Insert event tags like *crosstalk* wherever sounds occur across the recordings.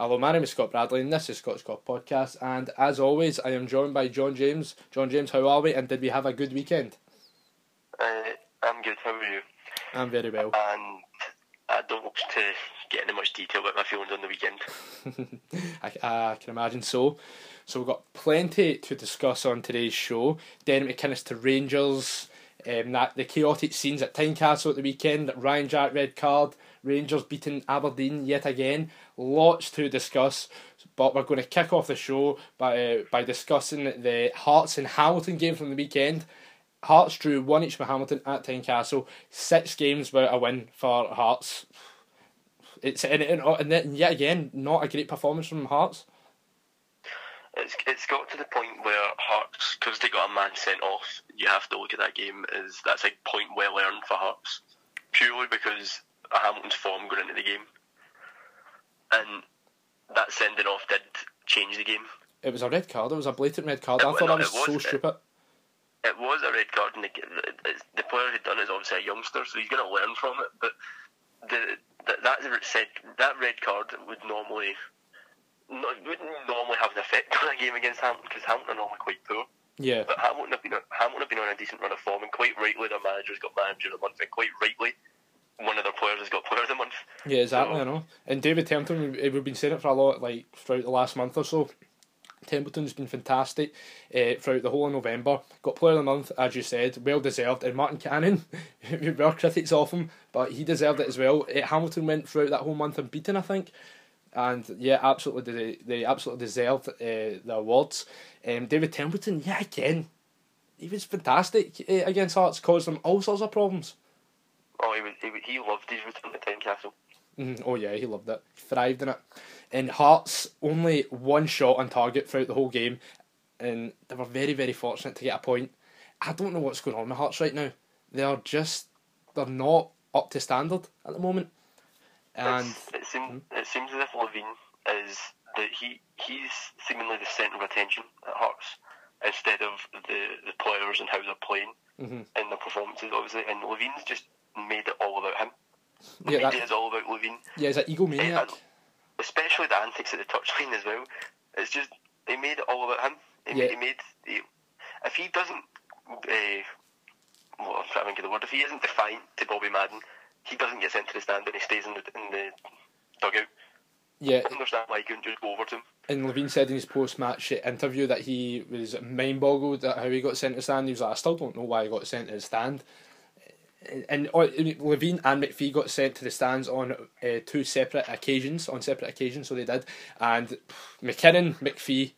Hello, my name is Scott Bradley, and this is Scott Scott Podcast. And as always, I am joined by John James. John James, how are we? And did we have a good weekend? Uh, I'm good. How are you? I'm very well. And I don't want to get into much detail about my feelings on the weekend. *laughs* I, I can imagine so. So we've got plenty to discuss on today's show. Derek McInnes to Rangers, um, that the chaotic scenes at Tynecastle at the weekend, Ryan Jack red card, Rangers beating Aberdeen yet again. Lots to discuss, but we're going to kick off the show by uh, by discussing the Hearts and Hamilton game from the weekend. Hearts drew one each with Hamilton at Tynecastle. Six games without a win for Hearts. It's and, and, and yet again not a great performance from Hearts. It's it's got to the point where Hearts, because they got a man sent off, you have to look at that game as that's a point well earned for Hearts, purely because Hamilton's form going into the game, and that sending off did change the game. It was a red card. It was a blatant red card. It, I thought no, that was, was so stupid. It, it was a red card, and the, the player who'd done it is obviously a youngster, so he's going to learn from it. But the, the that said that red card would normally not, wouldn't normally have an effect *laughs* on a game against Hamilton because Hamilton are normally quite poor. Yeah. But Hamilton have been Hamilton have been on a decent run of form, and quite rightly their manager's got manager of the month, and quite rightly one of their players has got player of the month. Yeah, exactly. So, I know. And David Templeton, we've been saying it for a lot, like throughout the last month or so. Templeton's been fantastic uh, throughout the whole of November. Got player of the month, as you said, well deserved. And Martin Canning, *laughs* we were critics of him, but he deserved it as well. Uh, Hamilton went throughout that whole month unbeaten, I think and yeah, absolutely, they, they absolutely deserved uh, the awards. Um, David Templeton, yeah, again, he was fantastic uh, against Hearts, caused them all sorts of problems. Oh, he was, he, he loved his return to Tynecastle. Mm, oh yeah, he loved it, thrived in it. And Hearts only one shot on target throughout the whole game, and they were very very fortunate to get a point. I don't know what's going on with Hearts right now. They are just they're not up to standard at the moment. And it seems hmm? it seems as if Levein is that he he's seemingly the centre of attention at Hearts instead of the, the players and how they're playing mm-hmm. and the performances, obviously. And Levein's just made it all about him. Yeah, that, it is all about Levein. Yeah, he's an egomaniac. Uh, especially the antics at the touchline as well. It's just they made it all about him. He yeah. made, he made if he doesn't. Uh, well, I'm trying to think of the word. If he isn't defiant to Bobby Madden, he doesn't get sent to the stand and he stays in the, in the dugout. Yeah. I understand why he couldn't just go over to him. And Levein said in his post match interview that he was mind boggled at how he got sent to the stand. He was like, I still don't know why he got sent to the stand. And uh, Levein and McPhee got sent to the stands on uh, two separate occasions, on separate occasions, so they did. And McKinnon, McPhee,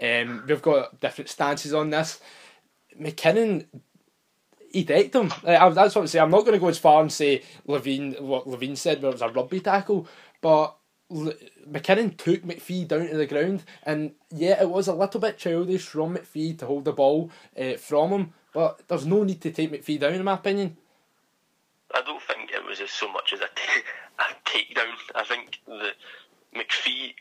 um, we've got different stances on this. McKinnon he decked him. Uh, that's what I'm saying. I'm not going to go as far and say Levein what Levein said where it was a rugby tackle, but McKinnon took McPhee down to the ground, and yeah, it was a little bit childish from McPhee to hold the ball uh, from him, but there's no need to take McPhee down, in my opinion. I don't think it was as so much as a, t- *laughs* a takedown. I think that McPhee,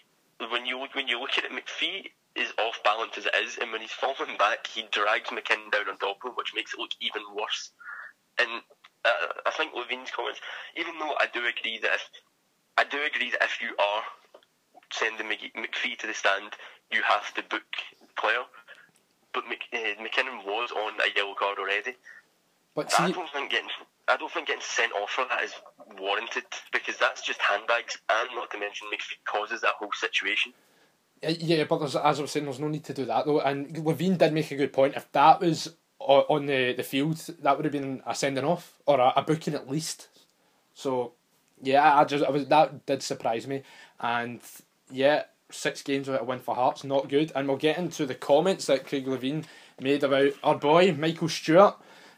when you when you look at it, McPhee is off balance as it is, and when he's falling back, he drags McKinnon down on top of him, which makes it look even worse. And uh, I think Levein's comments, even though I do agree that if I do agree that if you are sending McPhee to the stand, you have to book player. But Mc, uh, McKinnon was on a yellow card already. But see, I don't think getting I don't think getting sent off for that is warranted because that's just handbags, and not to mention McPhee causes that whole situation. Yeah, but there's, as I was saying, there's no need to do that though. And Levein did make a good point. If that was on the, the field, that would have been a sending off or a, a booking at least. So, yeah, I just I was that did surprise me, and yeah, six games without a win for Hearts, not good. And we'll get into the comments that Craig Levein made about our boy Michael Stewart.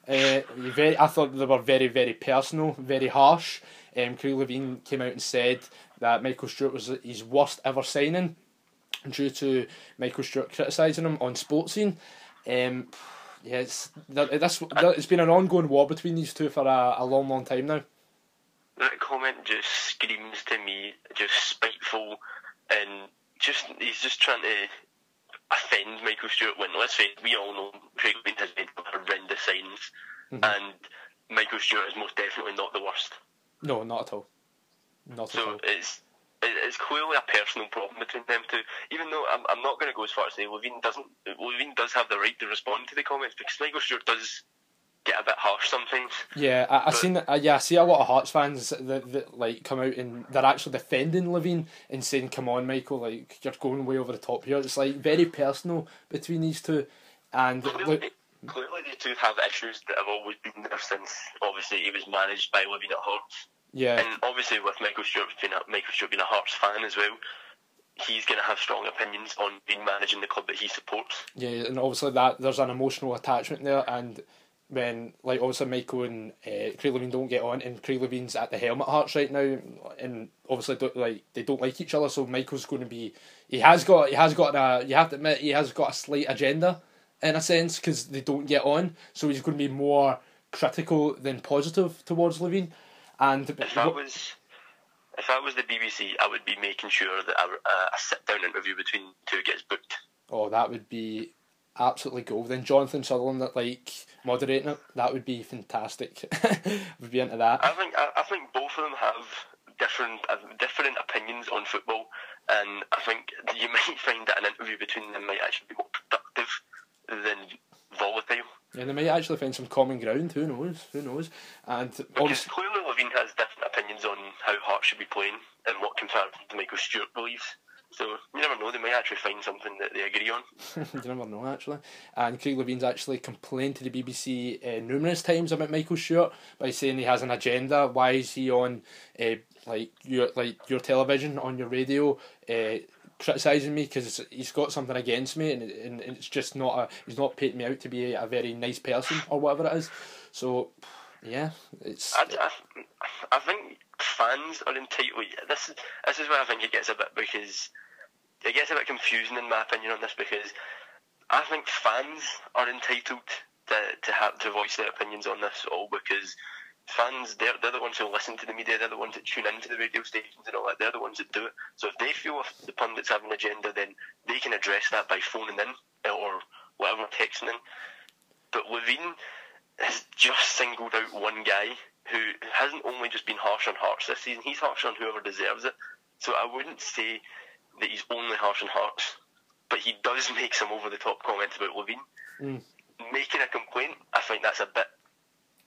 Uh, very, I thought they were very, very personal, very harsh. Um, Craig Levein came out and said that Michael Stewart was his worst ever signing due to Michael Stewart criticising him on Sportscene. Um, yeah, it's, this, it's been an ongoing war between these two for a, a long, long time now. That comment just screams to me just spiteful and just he's just trying to offend Michael Stewart when let's face it, we all know Craig Levein has made horrendous signs mm-hmm. and Michael Stewart is most definitely not the worst. No, not at all. Not so at all. it's it's clearly a personal problem between them two. Even though I'm, I'm not going to go as far as say Levein doesn't. Levein does have the right to respond to the comments because Michael Stewart does get a bit harsh sometimes. Yeah, I, I seen uh, yeah, I see a lot of Hearts fans that, that like come out and they're actually defending Levein and saying, "Come on, Michael, like you're going way over the top here." It's like very personal between these two, and clearly, look, clearly they two have issues that have always been there since obviously he was managed by Levein at Hearts. Yeah, and obviously with Michael Stewart being a, Michael Stewart being a Hearts fan as well, he's going to have strong opinions on being managing the club that he supports. Yeah, and obviously that there's an emotional attachment there, and when like obviously Michael and uh, Craig Levein don't get on, and Craig Levein's at the helmet Hearts right now, and obviously like they don't like each other, so Michael's going to be he has got he has got a you have to admit he has got a slight agenda in a sense because they don't get on, so he's going to be more critical than positive towards Levein, And if I was if I was the BBC, I would be making sure that a, a sit down interview between two gets booked. Oh, that would be absolutely gold. Then Jonathan Sutherland that like moderating it, that would be fantastic. *laughs* would be into that. I think I, I think both of them have different uh, different opinions on football, and I think you *laughs* might find that an interview between them might actually be more productive than volatile. Yeah, they might actually find some common ground. Who knows? Who knows? And because clearly Levein has different opinions on how Hart should be playing and what compared to Michael Stewart believes. So you never know; they might actually find something that they agree on. *laughs* you never know, actually. And Craig Levein's actually complained to the BBC uh, numerous times about Michael Stewart by saying he has an agenda. Why is he on, uh, like your like your television on your radio? Uh, criticising me because he's got something against me and, and it's just not a he's not painting me out to be a, a very nice person or whatever it is so yeah it's I, I, I think fans are entitled this is this is where I think it gets a bit because it gets a bit confusing in my opinion on this because I think fans are entitled to to have to voice their opinions on this all because fans, they're, they're the ones who listen to the media, they're the ones that tune into the radio stations and all that, they're the ones that do it. So if they feel if the pundits have an agenda, then they can address that by phoning in or whatever, texting in. But Levein has just singled out one guy who hasn't only just been harsh on Hearts this season, he's harsh on whoever deserves it. So I wouldn't say that he's only harsh on Hearts, but he does *laughs* make some over the top comments about Levein. Mm. Making a complaint, I think that's a bit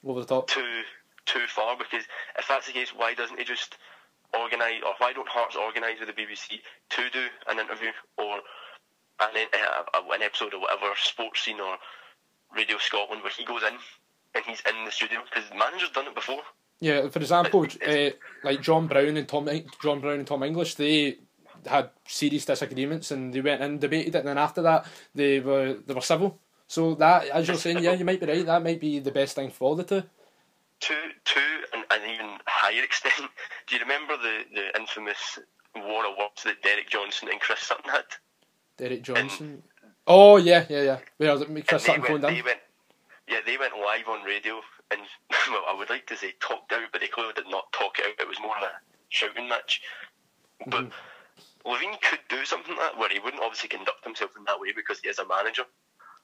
over the top. Too too far because if that's the case, why doesn't he just organise, or why don't Hearts organise with the BBC to do an interview or an, uh, an episode or whatever, Sportscene or Radio Scotland, where he goes in and he's in the studio because the manager's done it before. Yeah, for example, uh, like John Brown and Tom John Brown and Tom English, they had serious disagreements and they went and debated it, and then after that they were they were civil. So that, as you're saying, yeah, you might be right. That might be the best thing for the two to to an, an even higher extent, *laughs* do you remember the, the infamous war of words that Derek Johnstone and Chris Sutton had? Derek Johnstone. And, oh yeah, yeah, yeah. Where Chris Sutton phoned in. Went, yeah, they went live on radio, and *laughs* well, I would like to say talked out, but they clearly did not talk out. It was more of a shouting match. But mm-hmm. Levein could do something like that, where he wouldn't obviously conduct himself in that way because he is a manager.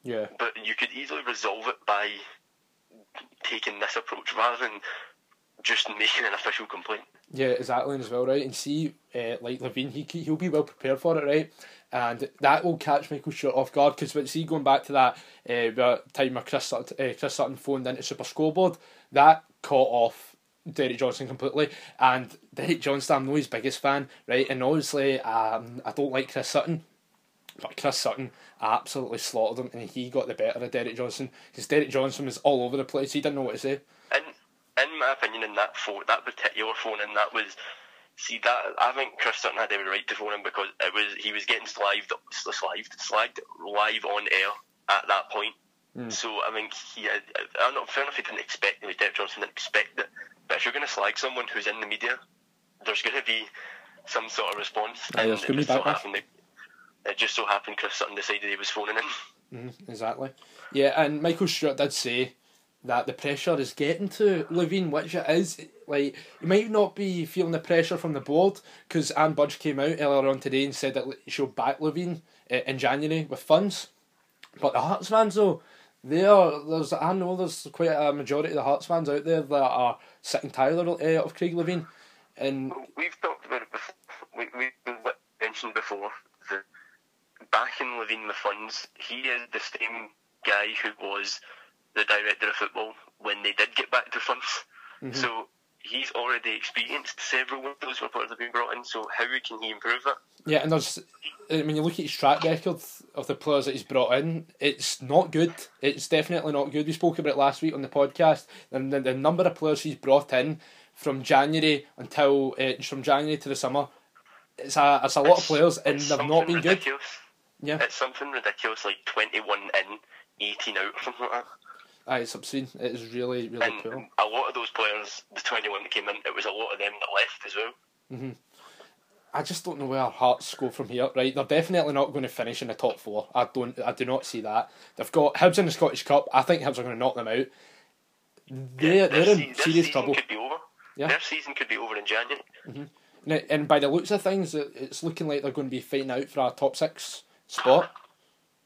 Yeah. But you could easily resolve it by taking this approach rather than just making an official complaint. Yeah, exactly, as well, right? And see, uh, like Levein, he he'll be well prepared for it, right? And that will catch Michael Stewart off guard because see, going back to that uh, time where Chris Sutton, uh, Chris Sutton phoned into Super Scoreboard, that caught off Derek Johnstone completely. And Derek Johnstone, I'm not his biggest fan, right? And obviously, um, I don't like Chris Sutton, but Chris Sutton absolutely slaughtered him, and he got the better of Derek Johnstone because Derek Johnstone was all over the place. He didn't know what to say. In in my opinion, in that phone, that particular phone, and that was. See that I think Chris Sutton had every right to phone him because it was he was getting slagged, slagged, slagged live on air at that point. Mm. So I think he, had, I'm not fair enough. He didn't expect it. Derek Johnstone didn't expect it. But if you're going to slag someone who's in the media, there's going to be some sort of response. Yeah, and going to be backlash it just so happened Chris Sutton decided he was phoning in. Mm, exactly. Yeah, and Michael Stewart did say that the pressure is getting to Levein, which it is. Like, you might not be feeling the pressure from the board because Anne Budge came out earlier on today and said that she'll back Levein uh, in January with funds. But the Hearts fans, though, they are, there's, I know there's quite a majority of the Hearts fans out there that are sitting Tyler uh, of Craig Levein, And we've talked about it before we, we mentioned before that back in Levein the funds, he is the same guy who was the director of football when they did get back to funds. Mm-hmm. So he's already experienced several of those reports have been brought in. So how can he improve it? Yeah, and there's I mean, you look at his track record of the players that he's brought in. It's not good. It's definitely not good. We spoke about it last week on the podcast. And the, the number of players he's brought in from January until uh, from January to the summer, it's a it's a lot of players, and they've not been ridiculous. good. Yeah, it's something ridiculous, like twenty one in, eighteen out, or something like that. Aye, it's obscene. It is really, really and poor. A lot of those players, the 21 that came in, it was a lot of them that left as well. Mm-hmm. I just don't know where our Hearts go from here. Right, they're definitely not going to finish in the top four. I don't. I do not see that. They've got Hibs in the Scottish Cup. I think Hibs are going to knock them out. They're, yeah, they're in serious trouble. Could be over. Yeah. Their season could be over in January. Mm-hmm. Now, and by the looks of things, it's looking like they're going to be fighting out for our top six spot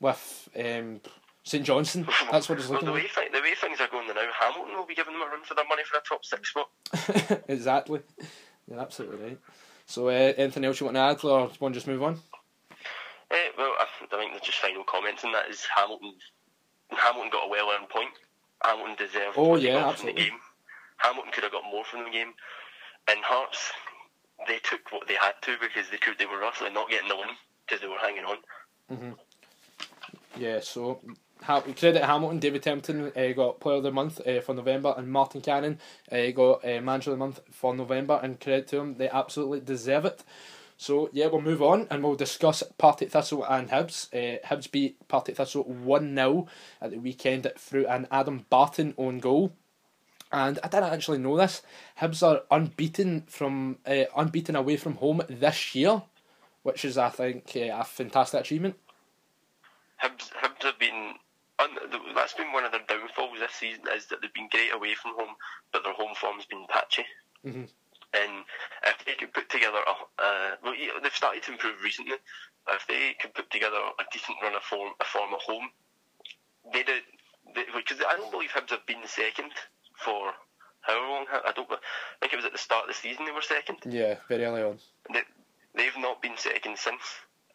with um, St Johnstone. *laughs* That's what it's looking well, the like. Way the way things are going now, Hamilton will be giving them a run for their money for a top six spot. *laughs* exactly. You're absolutely right. So, uh, anything else you want to add, or do you want to just move on? Uh, well, I, I think the just final comments on that is Hamilton. Hamilton got a well-earned point. Hamilton deserved. Oh yeah, absolutely. the game. Hamilton could have got more from the game, and Hearts they took what they had to because they could. They were roughly not getting the win because they were hanging on. Mm-hmm. Yeah, so credit Hamilton. David Templeton uh, got Player of the Month uh, for November, and Martin Canning uh, got uh, Manager of the Month for November. And credit to them, they absolutely deserve it. So yeah, we'll move on and we'll discuss Partick Thistle and Hibs. Uh, Hibs beat Partick Thistle one 0 at the weekend through an Adam Barton own goal. And I didn't actually know this. Hibs are unbeaten from uh, unbeaten away from home this year, which is I think uh, a fantastic achievement. Hibs, Hibs have been that's been one of their downfalls this season is that they've been great away from home, but their home form's been patchy. Mm-hmm. And if they could put together a, uh, well, they've started to improve recently. If they could put together a decent run of form, a form at home, they did. Because I don't believe Hibs have been second for how long? I don't. I think it was at the start of the season they were second. Yeah, very early on. They, they've not been second since.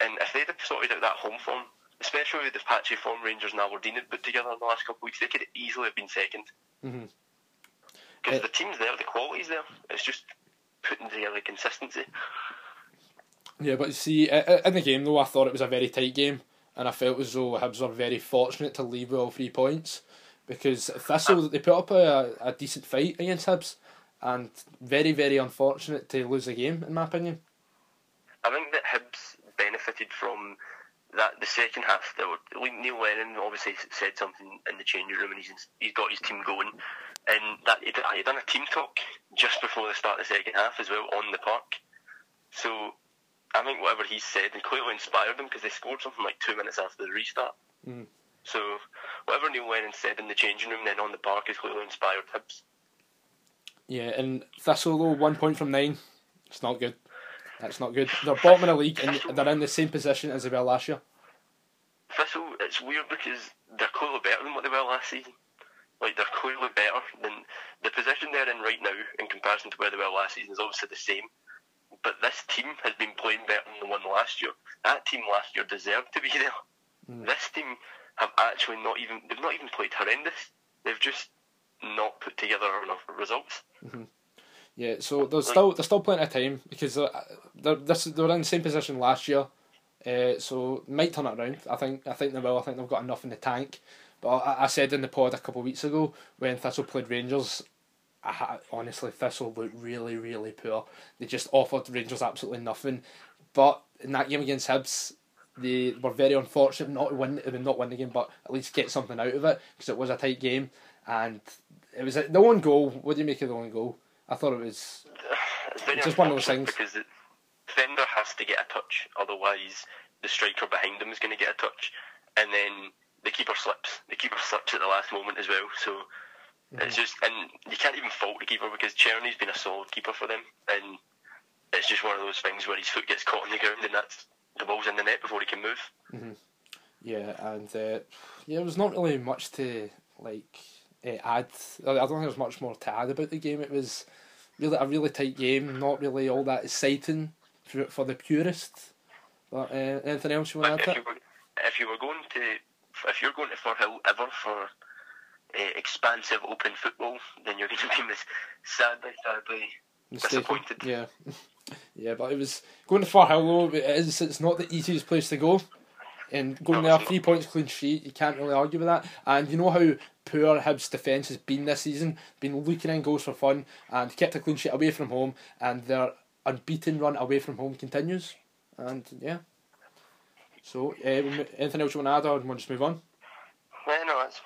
And if they'd have sorted out that home form, especially with the patchy form Rangers and Aberdeen had put together in the last couple of weeks, they could easily have been second. Mm-hmm. Because mm-hmm. the team's there, the quality's there. It's just putting together consistency. Yeah, but you see, in the game though, I thought it was a very tight game, and I felt as though Hibs were very fortunate to leave with all three points because Thistle they put up a, a decent fight against Hibs, and very very unfortunate to lose the game in my opinion. I think that Hibs benefited from that the second half, Neil Lennon obviously said something in the changing room, and he's he's got his team going, and that he had done a team talk just before the start of the second half as well on the park. So I think whatever he said and clearly inspired them because they scored something like two minutes after the restart. Mm. So whatever Neil Lennon said in the changing room then on the park has clearly inspired Hibs. Yeah, and Thistle though one point from nine, it's not good. That's not good. They're bottom of the league and they're in the same position as they were last year. Thistle, it's weird because they're clearly better than what they were last season. Like they're clearly better than the position they're in right now in comparison to where they were last season is obviously the same. But this team has been playing better than the one last year. That team last year deserved to be *laughs* there. Mm. This team have actually not even they've not even played horrendous. They've just not put together enough results. Mm-hmm. Yeah, so there's still there's still plenty of time because they're, they're, they were in the same position last year, uh, so might turn it around. I think I think they will. I think they've got enough in the tank. But I, I said in the pod a couple of weeks ago when Thistle played Rangers, I, honestly Thistle looked really really poor. They just offered Rangers absolutely nothing. But in that game against Hibs, they were very unfortunate not to win. I mean, not win the game, but at least get something out of it because it was a tight game and it was a, the one goal. What do you make of the one goal? I thought it was *sighs* it's just one of those things because the defender has to get a touch, otherwise the striker behind him is going to get a touch, and then the keeper slips. The keeper slips at the last moment as well, so. Mm-hmm. It's just, and you can't even fault the keeper because Cerny's been a solid keeper for them, and it's just one of those things where his foot gets caught on the ground and that's the ball's in the net before he can move. Mm-hmm. Yeah, and uh, yeah, there was not really much to like uh, add. I don't think there's much more to add about the game. It was really a really tight game, not really all that exciting for, for the purist. But uh, anything else you want to add? If you, were, if you were going to, if you're going to Firhill ever for uh, expansive open football, then you're *laughs* going to be mis- sadly, sadly Mistaken. disappointed. Yeah, *laughs* yeah, but it was going to Firhill though. It is. It's not the easiest place to go. And going No, there, three points clean sheet, you can't really argue with that. And you know how poor Hibs' defence has been this season, been leaking in goals for fun, and kept a clean sheet away from home, and their unbeaten run away from home continues. And yeah. So, uh, anything else you want to add, or want to just move on? Yeah, no, that's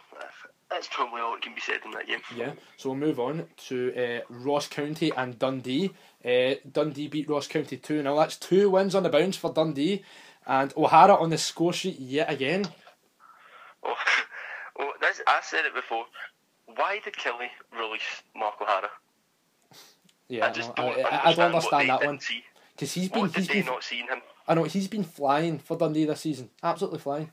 that's probably all that can be said in that game. Yeah, so we'll move on to uh, Ross County and Dundee. Uh, Dundee beat Ross County 2 0. That's two wins on the bounce for Dundee. And O'Hara on the score sheet yet again. Oh, *laughs* oh that's, I said it before. Why did Killie release Mark O'Hara? Yeah, I just no, don't I, I, I understand don't understand that one. Because he's been, What he's been, not him? I know, he's been flying for Dundee this season. Absolutely flying.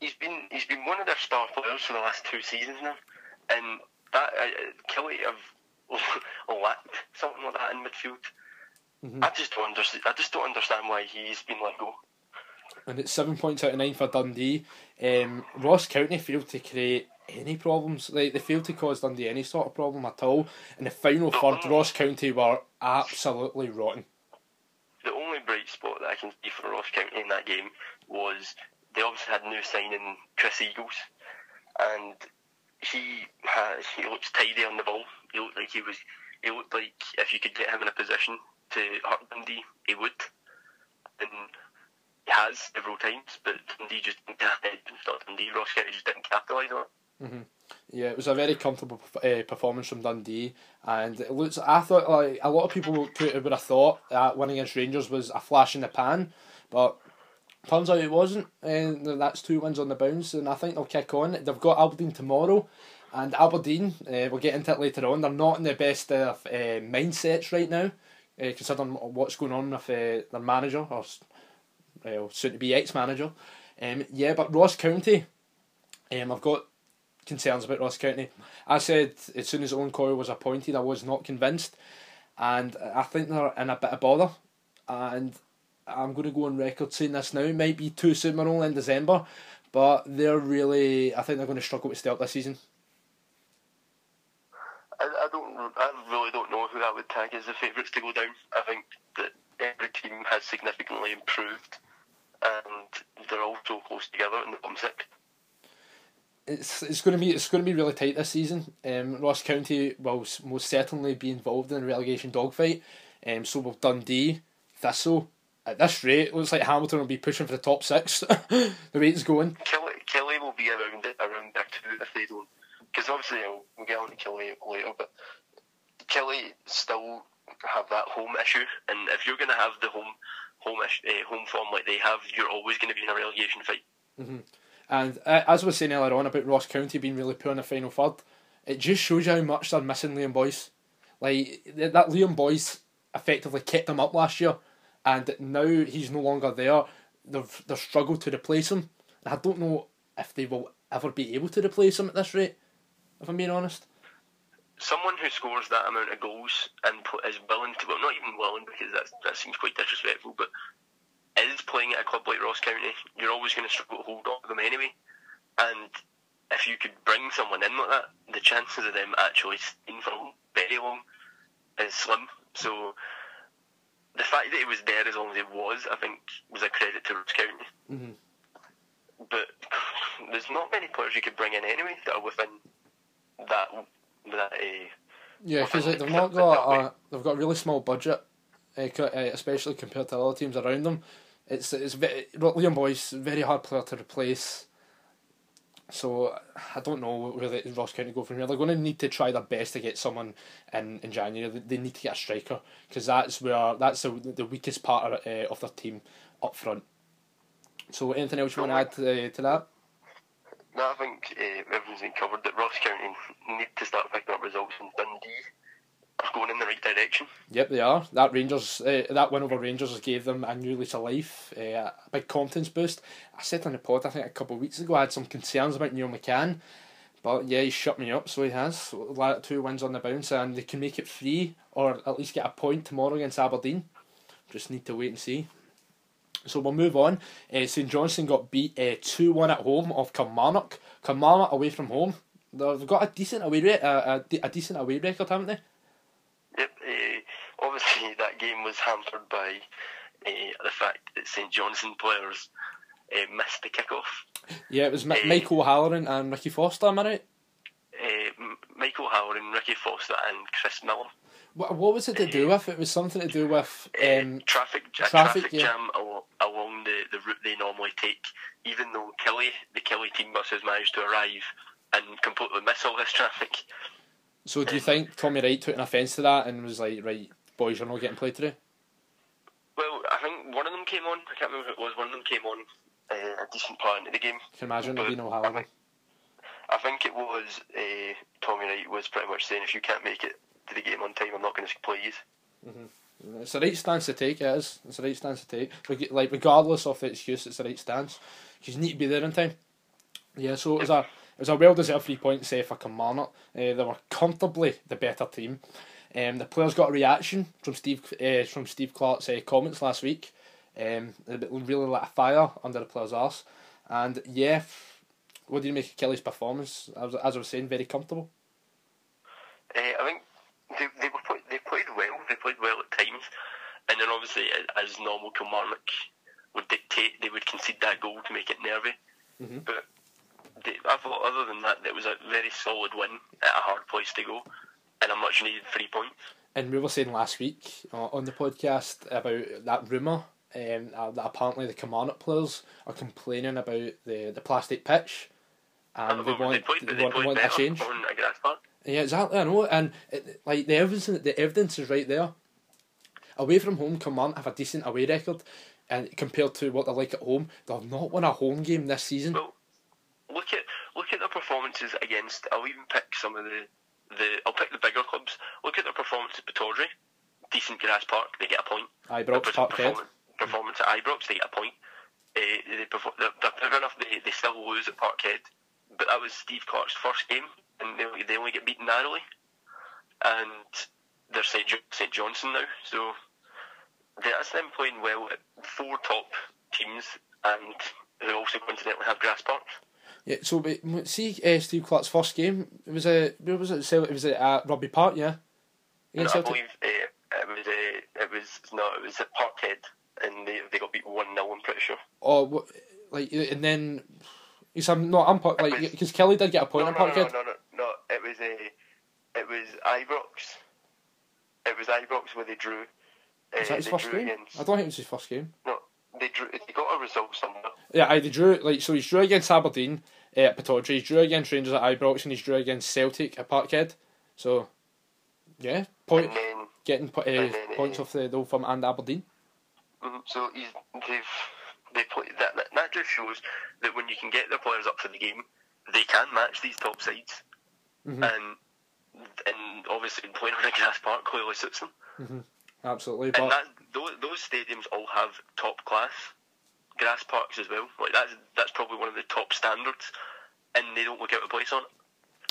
He's been he's been one of their star players for the last two seasons now, and that uh, Killie have *laughs* lacked something like that in midfield. Mhm. I just don't understand. I just don't understand why he's been let go. And it's seven points out of nine for Dundee. Um, Ross County failed to create any problems. Like they failed to cause Dundee any sort of problem at all. In the final third, Ross County were absolutely rotten. The only bright spot that I can see for Ross County in that game was they obviously had new signing Chris Eagles, and he has he looks tidy on the ball. He looked like he was. He looked like if you could get him in a position to hurt Dundee, he would, and has several times. But Dundee just didn't. Not Dundee, Ross County just didn't capitalise on it. Mhm. Yeah, it was a very comfortable uh, performance from Dundee, and it looks. I thought like a lot of people could would have thought that winning against Rangers was a flash in the pan, but turns out it wasn't. And that's two wins on the bounce, and I think they'll kick on. They've got Aberdeen tomorrow, and Aberdeen. Uh, we'll get into it later on. They're not in the best of uh, mindsets right now, uh, considering what's going on with uh, their manager or well, soon to be ex manager. Um, yeah, but Ross County. Um, I've got concerns about Ross County. I said as soon as Owen Coyle was appointed, I was not convinced, and I think they're in a bit of bother. And I'm going to go on record saying this now. It might be too soon, we're only in December, but they're really. I think they're going to struggle to stay up this season. I, don't. I really don't know who I would tag as the favourites to go down. I think that every team has significantly improved, and they're all so close together in the bottom six. It's it's going to be it's going to be really tight this season. Um, Ross County will most certainly be involved in a relegation dogfight. Um, so will Dundee, Thistle. At this rate, it looks like Hamilton will be pushing for the top six. *laughs* the way it's going. Killie, Killie will be around it, around there too if they don't. Because obviously we'll get on to Killie later, but Killie still have that home issue, and if you're going to have the home home uh, home form like they have, you're always going to be in a relegation fight. Mhm. And uh, as I was saying earlier on about Ross County being really poor in the final third, it just shows you how much they're missing Liam Boyce. Like th- that Liam Boyce effectively kept them up last year, and now he's no longer there. They've they've struggled to replace him. I don't know if they will ever be able to replace him at this rate. If I'm being honest. Someone who scores that amount of goals and is willing to, well, not even willing because that's, that seems quite disrespectful, but is playing at a club like Ross County, you're always going to struggle to hold on to them anyway. And if you could bring someone in like that, the chances of them actually staying for very long is slim. So the fact that he was there as long as he was, I think, was a credit to Ross County. Mhm. But *sighs* there's not many players you could bring in anyway that are within that that uh, Yeah, because like, they've not got a, they've got a really small budget, uh, uh, especially compared to other teams around them. It's it's very, Liam Boyce very hard player to replace. So I don't know where the Ross County go from here. They're going to need to try their best to get someone in, in January. They- need to get a striker because that's where that's the the weakest part of, uh, of their team up front. So anything else you want to add uh, to that? No, I think uh, everyone's been covered. That Ross County need to start picking up results, and Dundee are going in the right direction. Yep, they are. That Rangers, uh, that win over Rangers has gave them a new lease of life, uh, a big confidence boost. I said on the pod, I think a couple of weeks ago, I had some concerns about Neil McCann, but yeah, he shut me up, so he has. Two wins on the bounce, and they can make it three, or at least get a point tomorrow against Aberdeen. just need to wait and see. So we'll move on. Uh, St Johnstone got beat uh, two one at home of Kilmarnock. Kilmarnock away from home. They've got a decent away rate, uh, a, a decent away record, haven't they? Yep. Uh, obviously, *laughs* that game was hampered by uh, the fact that St Johnstone players uh, missed the kick-off. Yeah, it was M- Michael O'Halloran and Ricky Foster, am I right? Michael O'Halloran, Ricky Foster, and Chris Millar. What, what was it to do with? It was something to do with um, traffic, traffic, traffic yeah. jam al- along the, the route they normally take. Even though Killie, the Killie team bus, has managed to arrive and completely miss all this traffic. So do you think Tommy Wright took an offence to that and was like, right, boys, you're not getting played today? Well, I think one of them came on. I can't remember who it was. One of them came on uh, a decent part into the game. Can you imagine there being O'Halloran? I think it was uh, Tommy Wright was pretty much saying if you can't make it to the game on time, I'm not going to play you. It's the right stance to take, it is. It's the right stance to take. Like, regardless of the excuse, it's the right stance. You need to be there in time. Yeah, so it was a it was a well deserved three points save for Kilmarnock. Uh, they were comfortably the better team. Um, the players got a reaction from Steve uh, from Steve Clarke's uh, comments last week. Um, it really lit a fire under the players' arse. And yeah, what do you make of Killie's performance? As, as I was saying, very comfortable. Uh, I think they they were play, they played well. They played well at times, and then obviously as, as normal Kilmarnock would dictate, they would concede that goal to make it nervy. Mhm. But they, I thought other than that, it was a very solid win at a hard place to go, and a much needed three points. And we were saying last week uh, on the podcast about that rumour um, uh, that apparently the Kilmarnock players are complaining about the, the plastic pitch and they want, they played, they they want, want a change. on a grass park. Yeah, exactly. I know, and it, like the evidence, the evidence is right there. Away from home, Kilmarnock have a decent away record, and compared to what they're like at home, they've not won a home game this season. Well, look at look at their performances against. I'll even pick some of the the. I'll pick the bigger clubs. Look at their performance at Pittodrie. Decent grass park, they get a point. Ibrox, Parkhead. performance, performance at Ibrox, they get a point. Uh, they perfor- they're, they're enough. They, they still lose at Parkhead, but that was Steve Clarke's first game, and they, only- they only get beaten narrowly. And they're St. Jo- St. Johnstone now, so that's them playing well at four top teams, and who also coincidentally have grass parks. Yeah, so but, see, uh, Steve Clarke's first game. It was a where was it? It was at Rugby Park, yeah. No, I believe uh, it was uh, it was no, it was at Parkhead, and they they got beat one 0 I'm pretty sure. What, like, and then. Yes, I'm no, I'm like because Killie did get a point no, on no, no, Parkhead. no, no, no, No, it was a, it was Ibrox. It was Ibrox where they drew. Uh, Was that his first game? against. I don't think it was his first game. No, they drew. They got a result somewhere. Yeah, I they drew like so. He's drew against Aberdeen uh, at Pittodrie. He's drew against Rangers at Ibrox, and he's drew against Celtic at Parkhead. So, yeah, point then, getting uh, then, uh, points off the, the Old Firm and Aberdeen. mhm, so he's they've they play that, that. That just shows that when you can get their players up for the game, they can match these top sides, Mhm. and and obviously *laughs* playing on a grass park clearly suits them. Absolutely, And but that, those, those stadiums all have top class grass parks as well. Like that's that's probably one of the top standards, and they don't look out of place on it.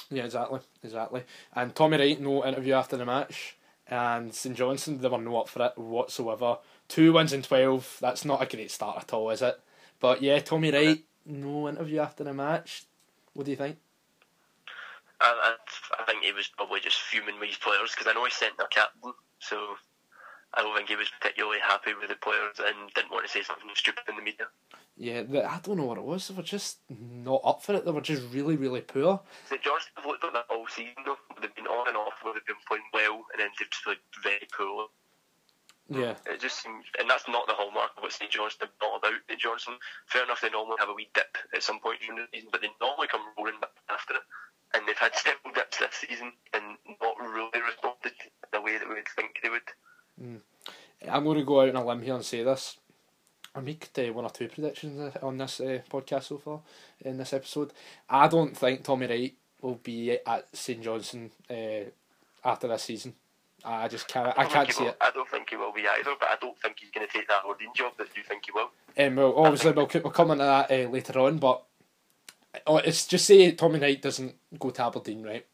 yeah, exactly, exactly. And Tommy Wright, no interview after the match, and St Johnstone, they were no up for it whatsoever. Two wins in twelve. That's not a great start at all, is it? But yeah, Tommy Wright, no interview after the match. What do you think? I, I, I think he was probably just fuming with his players because I know he sent their captain, so I don't think he was particularly happy with the players and didn't want to say something stupid in the media. Yeah, I don't know what it was. They were just not up for it. They were just really, really poor. St Johnstone have looked like that all season though. They've been on and off where they've been playing well and then they've just played very poor. Yeah, It just seems, and that's not the hallmark of what St Johnstone are not about. St Johnstone, fair enough, they normally have a wee dip at some point during the season, but they normally come roaring back after it. And they've had several dips this season and not really responded the way that we would think they would. I'm going to go out on a limb here and say this. I make uh, one or two predictions uh, on this uh, podcast so far in this episode. I don't think Tommy Wright will be at St Johnstone uh, after this season. I just can't. I don't can't see will, it. I don't think he will be either, but I don't think he's going to take that Aberdeen job that you think he will. Um, well, obviously we'll, we'll come into that uh, later on, but Oh, it's just say Tommy Knight doesn't go to Aberdeen, right?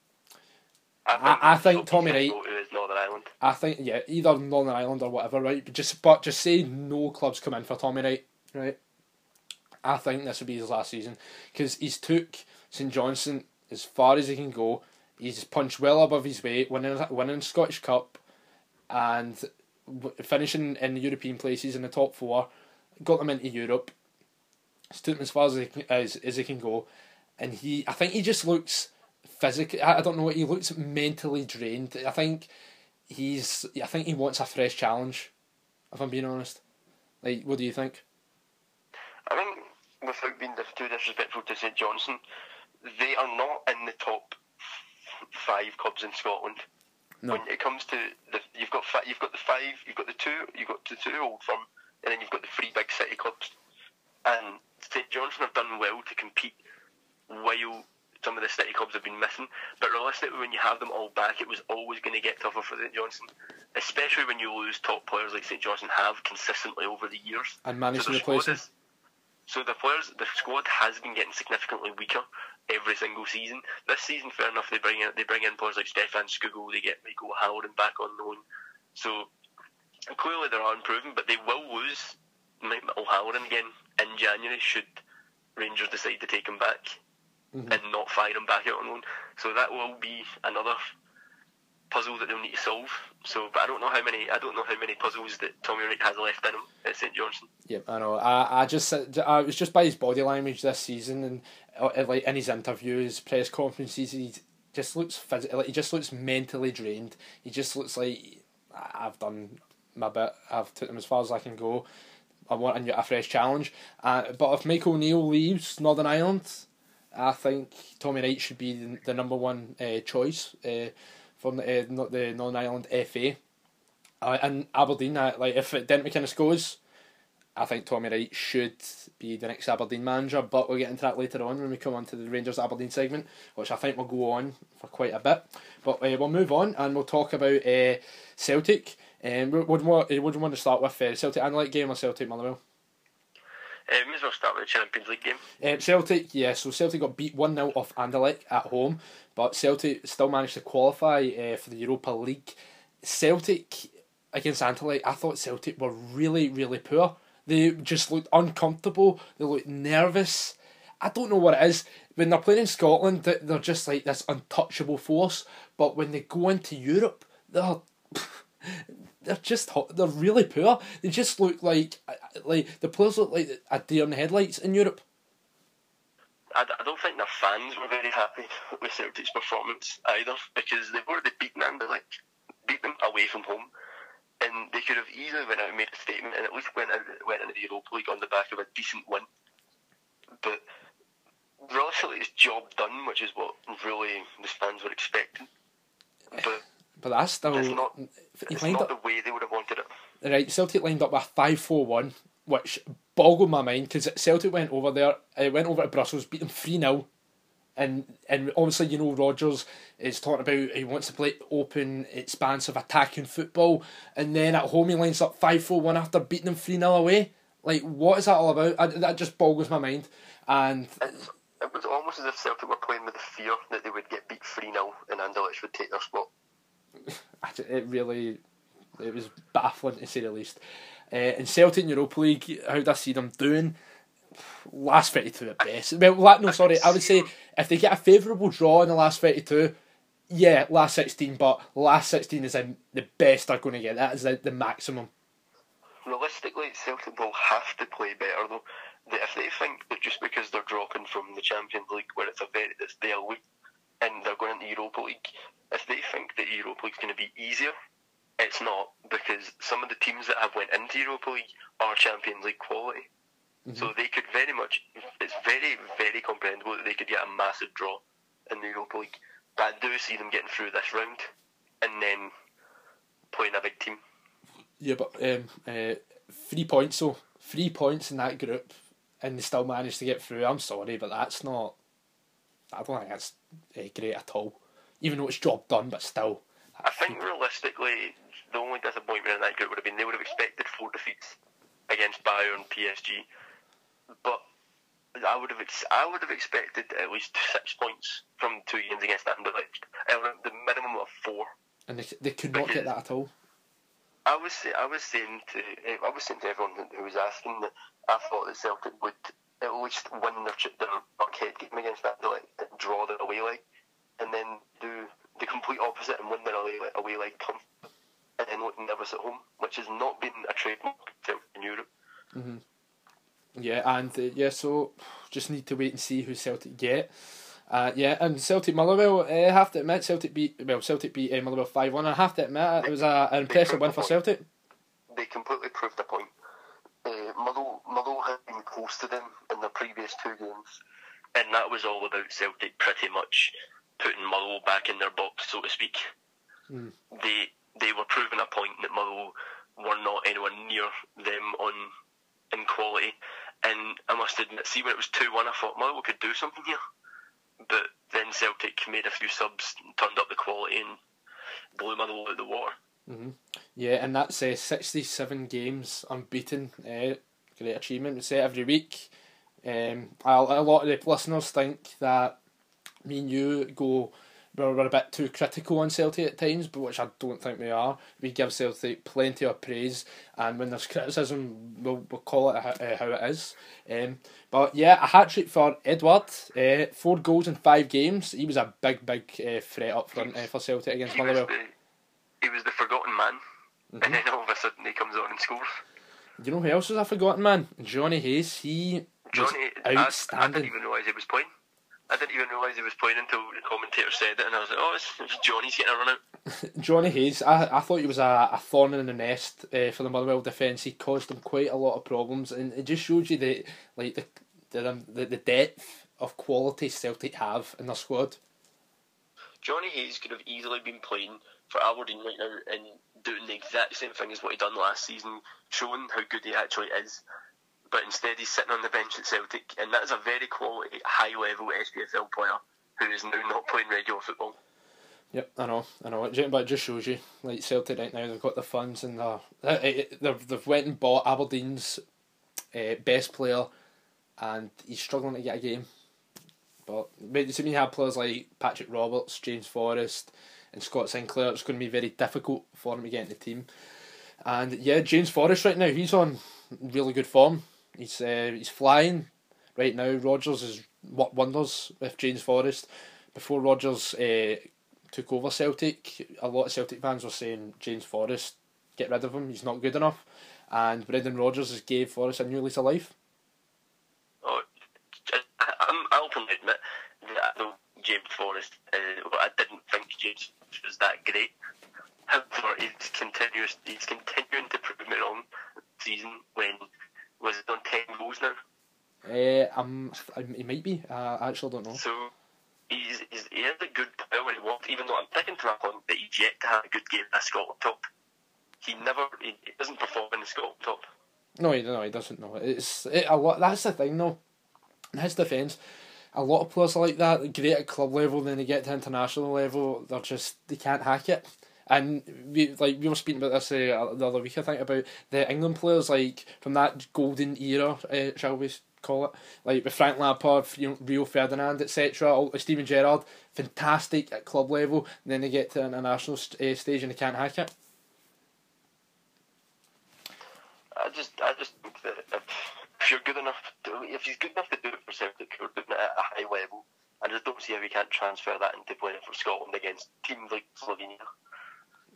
I- I think Tommy saying Wright- go to his Northern Ireland. I think yeah, either Northern Ireland or whatever, right? But just but just say no clubs come in for Tommy Wright, right? I think this will be his last season because he's took St Johnstone as far as he can go. He's punched well above his weight, winning winning Scottish Cup, and finishing in the European places in the top four. Got them into Europe. He's as far as he can, as, as he can go, and he I think he just looks physically. I, I don't know. What he looks mentally drained. I think he's. I think he wants a fresh challenge. If I'm being honest, like, what do you think? I think, without being too disrespectful to St Johnstone, they are not in the top five clubs in Scotland. No. When it comes to the, you've got you've got the five, you've got the two, you've got the two old firm, and then you've got the three big city clubs. And St Johnstone have done well to compete while some of the city clubs have been missing. But realistically, when you have them all back, it was always going to get tougher for St Johnstone, especially when you lose top players like St Johnstone have consistently over the years. And manage So the replace squad him. is- So the players, the squad has been getting significantly weaker every single season. This season, fair enough, they bring in they bring in players like Stefan Scougall, they get Michael Halloran back on loan. So clearly they are improving, but they will lose Michael Halloran again in January should Rangers decide to take him back Mhm. and not fire him back out on loan. So that will be another puzzle that they'll need to solve. So, but I don't know how many I don't know how many puzzles that Tommy Wright has left in him at St Johnstone. Yep, I know. I, I just I, it was just by his body language this season and uh, like in his interviews, press conferences, he just looks phys- like he just looks mentally drained. He just looks like "I- I've done my bit. I've took them as far as I can go. I want a, a fresh challenge. Uh, but if Michael O'Neill leaves Northern Ireland, I think Tommy Wright should be the, the number one uh, choice uh, the, uh, not the Northern Ireland FA. Uh, and Aberdeen, uh, like if Dent McInnes goes, I think Tommy Wright should be the next Aberdeen manager, but we'll get into that later on when we come on to the Rangers Aberdeen segment, which I think will go on for quite a bit. But uh, we'll move on and we'll talk about uh, Celtic. Um, what would what would you want to start with? Uh, Celtic Anderlecht game or Celtic Motherwell? Uh, may as well start with the Champions League game. Um, Celtic, yeah, so Celtic got beat 1 0 off Anderlecht at home, but Celtic still managed to qualify uh, for the Europa League. Celtic against Anderlecht, I thought Celtic were really, really poor. They just looked uncomfortable, they looked nervous. I don't know what it is. When they're playing in Scotland, they're just like this untouchable force, but when they go into Europe, they're. They're just. They're really poor. They just look like like the players look like a deer in the headlights in Europe. I, I don't think their fans were very happy *laughs* with Celtic's performance either because they've already beaten Anderlecht, beat them away from home, and they could have easily went out and made a statement and at least went out, went into the Europa League on the back of a decent win. But realistically, it's job done, which is what really the fans were expecting. But But that's still It's not- it's not up the way they would have wanted it. right. Celtic lined up with five four one, which boggled my mind because Celtic went over there. Uh, went over to Brussels, beat them three 0 and and obviously you know Rodgers is talking about he wants to play open, expansive, attacking football, and then at home he lines up five four one after beating them three 0 away. Like what is that all about? I, that just boggles my mind. And It's, it was almost as if Celtic were playing with the fear that they would get beat 3 0 and Anderlecht would take their spot. *laughs* It really it was baffling to say the least. Uh, in Celtic in Europa League, how did I see them doing? Last thirty two at best. Well, no, sorry, I would say if they get a favourable draw in the last thirty two, yeah, last sixteen. But last sixteen is in the best they're going to get. That is the, the maximum. realistically, Celtic will have to play better though. If they think that just because they're dropping from the Champions League, where it's a very it's their league, and they're going into Europa League, if they think that Europa League's going to be easier, it's not because some of the teams that have went into Europa League are Champions League quality. So they could very much. It's very very comprehensible that they could get a massive draw in the Europa League. But I do see them getting through this round, and then playing a big team. Yeah, but um, uh, three points. So three points in that group, and they still managed to get through. I'm sorry, but that's not. I don't think that's uh, great at all. Even though it's job done, but still. I think realistically, the only disappointment in that group would have been they would have expected four defeats against Bayern, and PSG, but I would have ex- I would have expected at least six points from two games against Anderlecht, the minimum of four and they, they could not get that at all. I was say, I was saying to I was saying to everyone who was asking that I thought that Celtic would at least win their their Parkhead game against that, they like draw their away leg, and then do the complete opposite and win their away away leg come, and then look nervous at home, which has not been a trademark in Europe. Mm-hmm. Yeah, and uh, yeah, so just need to wait and see who Celtic get. Uh, yeah, and Celtic Motherwell, I uh, have to admit, Celtic beat well, Celtic beat uh, Motherwell five one. I have to admit, it was a, an impressive win for Celtic. They completely proved the point. Motherwell, Motherwell had been close to them in the previous two games, and that was all about Celtic pretty much putting Motherwell back in their box, so to speak. Mm. They they were proving a point that Motherwell were not anywhere near them on in quality, and I must admit, see when it was two one, I thought Motherwell could do something here but then Celtic made a few subs, turned up the quality, and blew Motherwell out of the water. Mm-hmm. Yeah, and that's uh, 67 games unbeaten. Uh, great achievement. We say every week. Um, a, a lot of the listeners think that me and you go we're, we're a bit too critical on Celtic at times, but which I don't think we are. We give Celtic plenty of praise, and when there's criticism, we'll, we'll call it how, uh, how it is. Um, but yeah, a hat trick for Edouard, uh, four goals in five games. He was a big, big uh, threat up front uh, for Celtic against he Motherwell. He was the forgotten man, mm-hmm. and then all of a sudden he comes on and scores. You know who else was a forgotten man? Johnny Hayes. He Johnny, outstanding. I, I didn't even realise he was playing. I didn't even realise he was playing until the commentator said it, and I was like, "Oh, it's, it's Johnny's getting a run out." *laughs* Johnny Hayes, I, I thought he was a, a thorn in the nest uh, for the Motherwell defence. He caused them quite a lot of problems, and it just shows you the like the the um, the, the depth of quality Celtic have in their squad. Johnny Hayes could have easily been playing for Aberdeen right now and doing the exact same thing as what he done last season, showing how good he actually is but instead he's sitting on the bench at Celtic, and that is a very quality, high level SPFL player who is now not playing regular football. Yep, I know, I know. But it just shows you, like Celtic right now, they've got the funds and they're, uh, eh, eh, they've they've went and bought Aberdeen's uh, best player, and he's struggling to get a game. But to me, you have players like Patrick Roberts, James Forrest, and Scott Sinclair. It's going to be very difficult for him to get in the team. And yeah, James Forrest right now, he's on really good form. He's uh, he's flying right now. Rodgers is what wonders with James Forrest. Before Rodgers uh, took over Celtic, a lot of Celtic fans were saying James Forrest, get rid of him. He's not good enough. And Brendan Rodgers has gave Forrest a new lease of life. Oh, I, I openly admit that I know James Forrest. Uh, I didn't think James was that great. However, he's continuous. He's continuing to prove me wrong. Season when was it on ten goals now? Uh, um, he might be. Uh, I actually don't know. So he's, he's he has a good player when he walks. Even though I'm picking to my point that he's yet to have a good game at Scotland top. He never he, he doesn't perform in the Scotland top. No, he no he doesn't. know. it's it, a lot. That's the thing though. In his defence, a lot of players are like that. Great at club level, then they get to international level. They're just they can't hack it. And we like we were speaking about this uh, the other week, I think, about the England players like from that golden era, uh, shall we call it, like with Frank Lampard, Rio Ferdinand, etc. Steven Gerrard, fantastic at club level. Then they get to an international st- uh, stage and they can't hack it. I just, I just think that if, if you're good enough, to, if he's good enough to do it for Celtic, you're doing it at a high level. I just don't see how we can't transfer that into playing for Scotland against teams like Slovenia.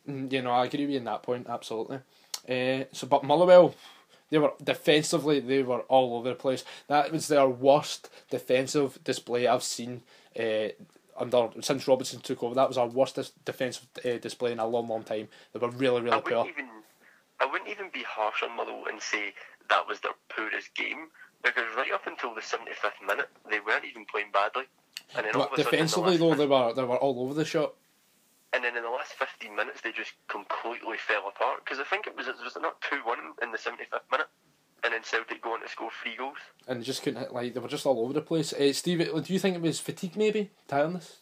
Mm, you know, I agree with you in that point, absolutely. Uh, so, but Motherwell, they were defensively, they were all over the place. That was their worst defensive display I've seen uh, under since Robinson took over. That was our worst defensive uh, display in a long, long time. They were really, really I poor. Even, I wouldn't even be harsh on Motherwell and say that was their poorest game because right up until the seventy fifth minute, they weren't even playing badly. And then but defensively, though, they were they were all over the shop and then in the last 15 minutes they just completely fell apart because I think it was it was not 2 1 in the 75th minute and then Celtic going to score three goals. And they just couldn't hit, like they were just all over the place. Uh, Steve, do you think it was fatigue maybe? Tiredness?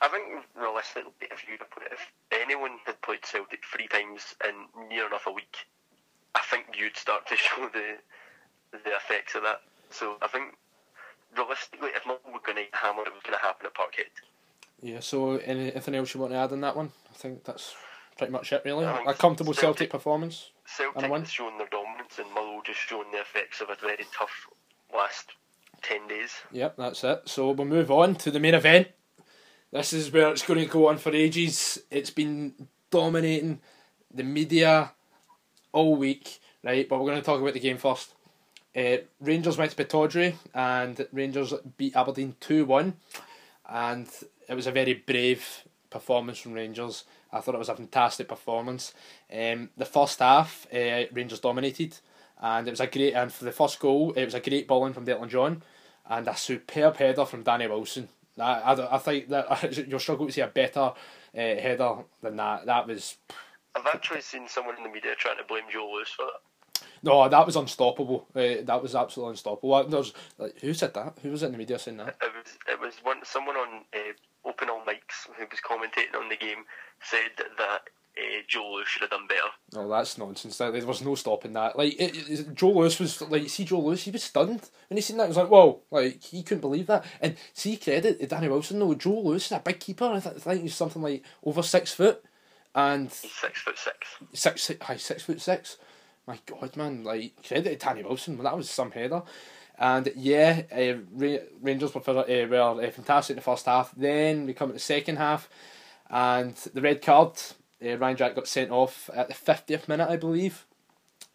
I think realistically, if you put it, if anyone had played Celtic three times in near enough a week, I think you'd start to *laughs* show the the effects of that. So I think realistically, if not we're going to hammer, it was going to happen at Parkhead. Yeah. So anything else you want to add on that one? I think that's pretty much it, really. A comfortable Celtic- Celtic performance. Celtic And a win. has shown their dominance, and Motherwell just shown the effects of a very tough last ten days. Yep, that's it. So we'll move on to the main event. This is where it's going to go on for ages. It's been dominating the media all week, right? But we're going to talk about the game first. Uh, Rangers went to Pittodrie and Rangers beat Aberdeen 2 1. And it was a very brave performance from Rangers. I thought it was a fantastic performance. Um, the first half, uh, Rangers dominated, and it was a great. And for the first goal, it was a great ball in from Declan John, and a superb header from Danny Wilson. I, I, I think that *laughs* you'll struggle to see a better uh, header than that. That was I've actually seen someone in the media trying to blame Joe Lewis for that. no, that was unstoppable. Uh, that was absolutely unstoppable. Uh, There's like, who said that? Who was in the media saying that? It was it was one someone on uh, Open All Mics who was commentating on the game said that uh, Joe Lewis should have done better. No, that's nonsense. There there was no stopping that. Like it, it, Joe Lewis was like, see Joe Lewis, he was stunned when he seen that. He was like, "Whoa!" Like he couldn't believe that. And see credit to Danny Wilson though. Joe Lewis is a big keeper. I, th- I think he's something like over six foot, and He's six foot six. six, six high six foot six. My God, man! Like credit to Danny Wilson. That was some header. And yeah, uh, Rangers were, uh, were uh, fantastic in the first half. Then we come to the second half, and the red card. Uh, Ryan Jack got sent off at the fiftieth minute, I believe.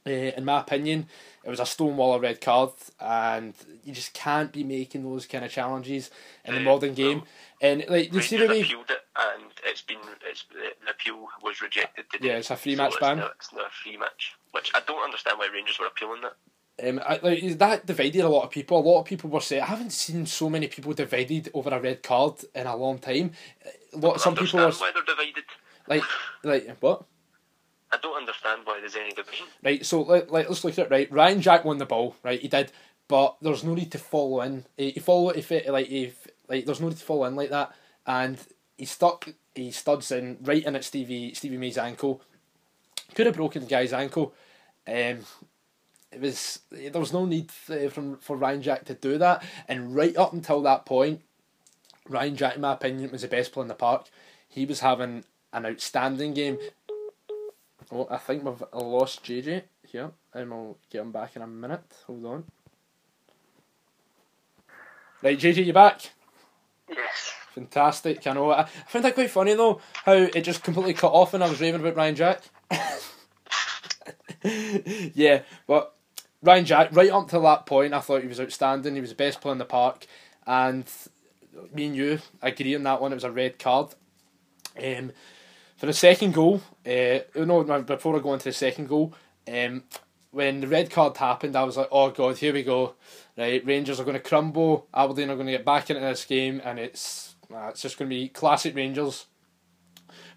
Uh, in my opinion, it was a stonewaller red card, and you just can't be making those kind of challenges in the Uh, modern game. And like you see the way, appealed it, and it's been it's the appeal was rejected today. Yeah, it's a free So match ban. It's now a free match, which I don't understand why Rangers were appealing that. Um, I, like that divided a lot of people. A lot of people were saying, "I haven't seen so many people divided over a red card in a long time." Lot, some people were why they're divided. like, like what? I don't understand why there's any division. Right. So let, let let's look at it. Right, Ryan Jack won the ball. Right, he did, but there's no need to follow in. He, he follow if it like if like there's no need to follow in like that, and he stuck. He studs in right in at Stevie Stevie May's ankle. Could have broken the guy's ankle. Um, it was there was no need uh, from for Ryan Jack to do that, and right up until that point, Ryan Jack, in my opinion, was the best player in the park. He was having an outstanding game. Oh, I think we've lost JJ here, and we'll get him back in a minute. Hold on. Right, JJ, you back? Yes. Fantastic. I know. I I found that quite funny though, how it just completely cut off when I was raving about Ryan Jack. *laughs* yeah, but Ryan Jack, right up to that point, I thought he was outstanding. He was the best player in the park, and me and you agree on that one. It was a red card. Um, for the second goal, uh, no, before I go into the second goal, um, when the red card happened, I was like, oh god, here we go. Right, Rangers are going to crumble. Aberdeen are going to get back into this game, and it's uh, it's just going to be classic Rangers.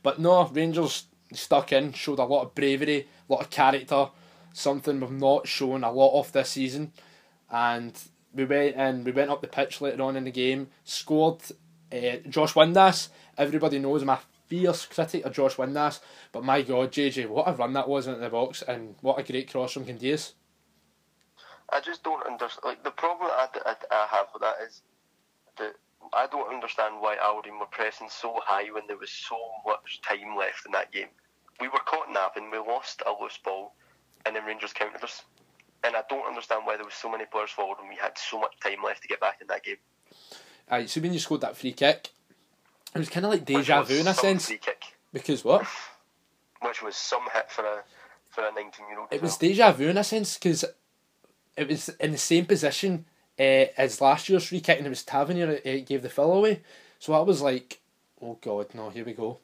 But no, Rangers stuck in, showed a lot of bravery, a lot of character, something we've not shown a lot of this season. And we went and we went up the pitch later on in the game, scored. Uh, Josh Windass, everybody knows a fierce critic of Josh Windass, but my God, JJ, what a run that was into the box, and what a great cross from Candeias. I just don't understand. Like the problem I, I, I have with that is that I don't understand why Aberdeen were pressing so high when there was so much time left in that game. We were caught napping, we lost a loose ball, and then Rangers countered us. And I don't understand why there was so many players forward when we had so much time left to get back in that game. Aye, so when you scored that free kick, it was kind of like deja vu in a sense. Because what? *laughs* which was some hit for a for a 19 year old. It was deja vu in a sense because it was in the same position uh, as last year's free kick, and it was Tavernier that uh, gave the fill away. So I was like, "Oh God, no! Here we go."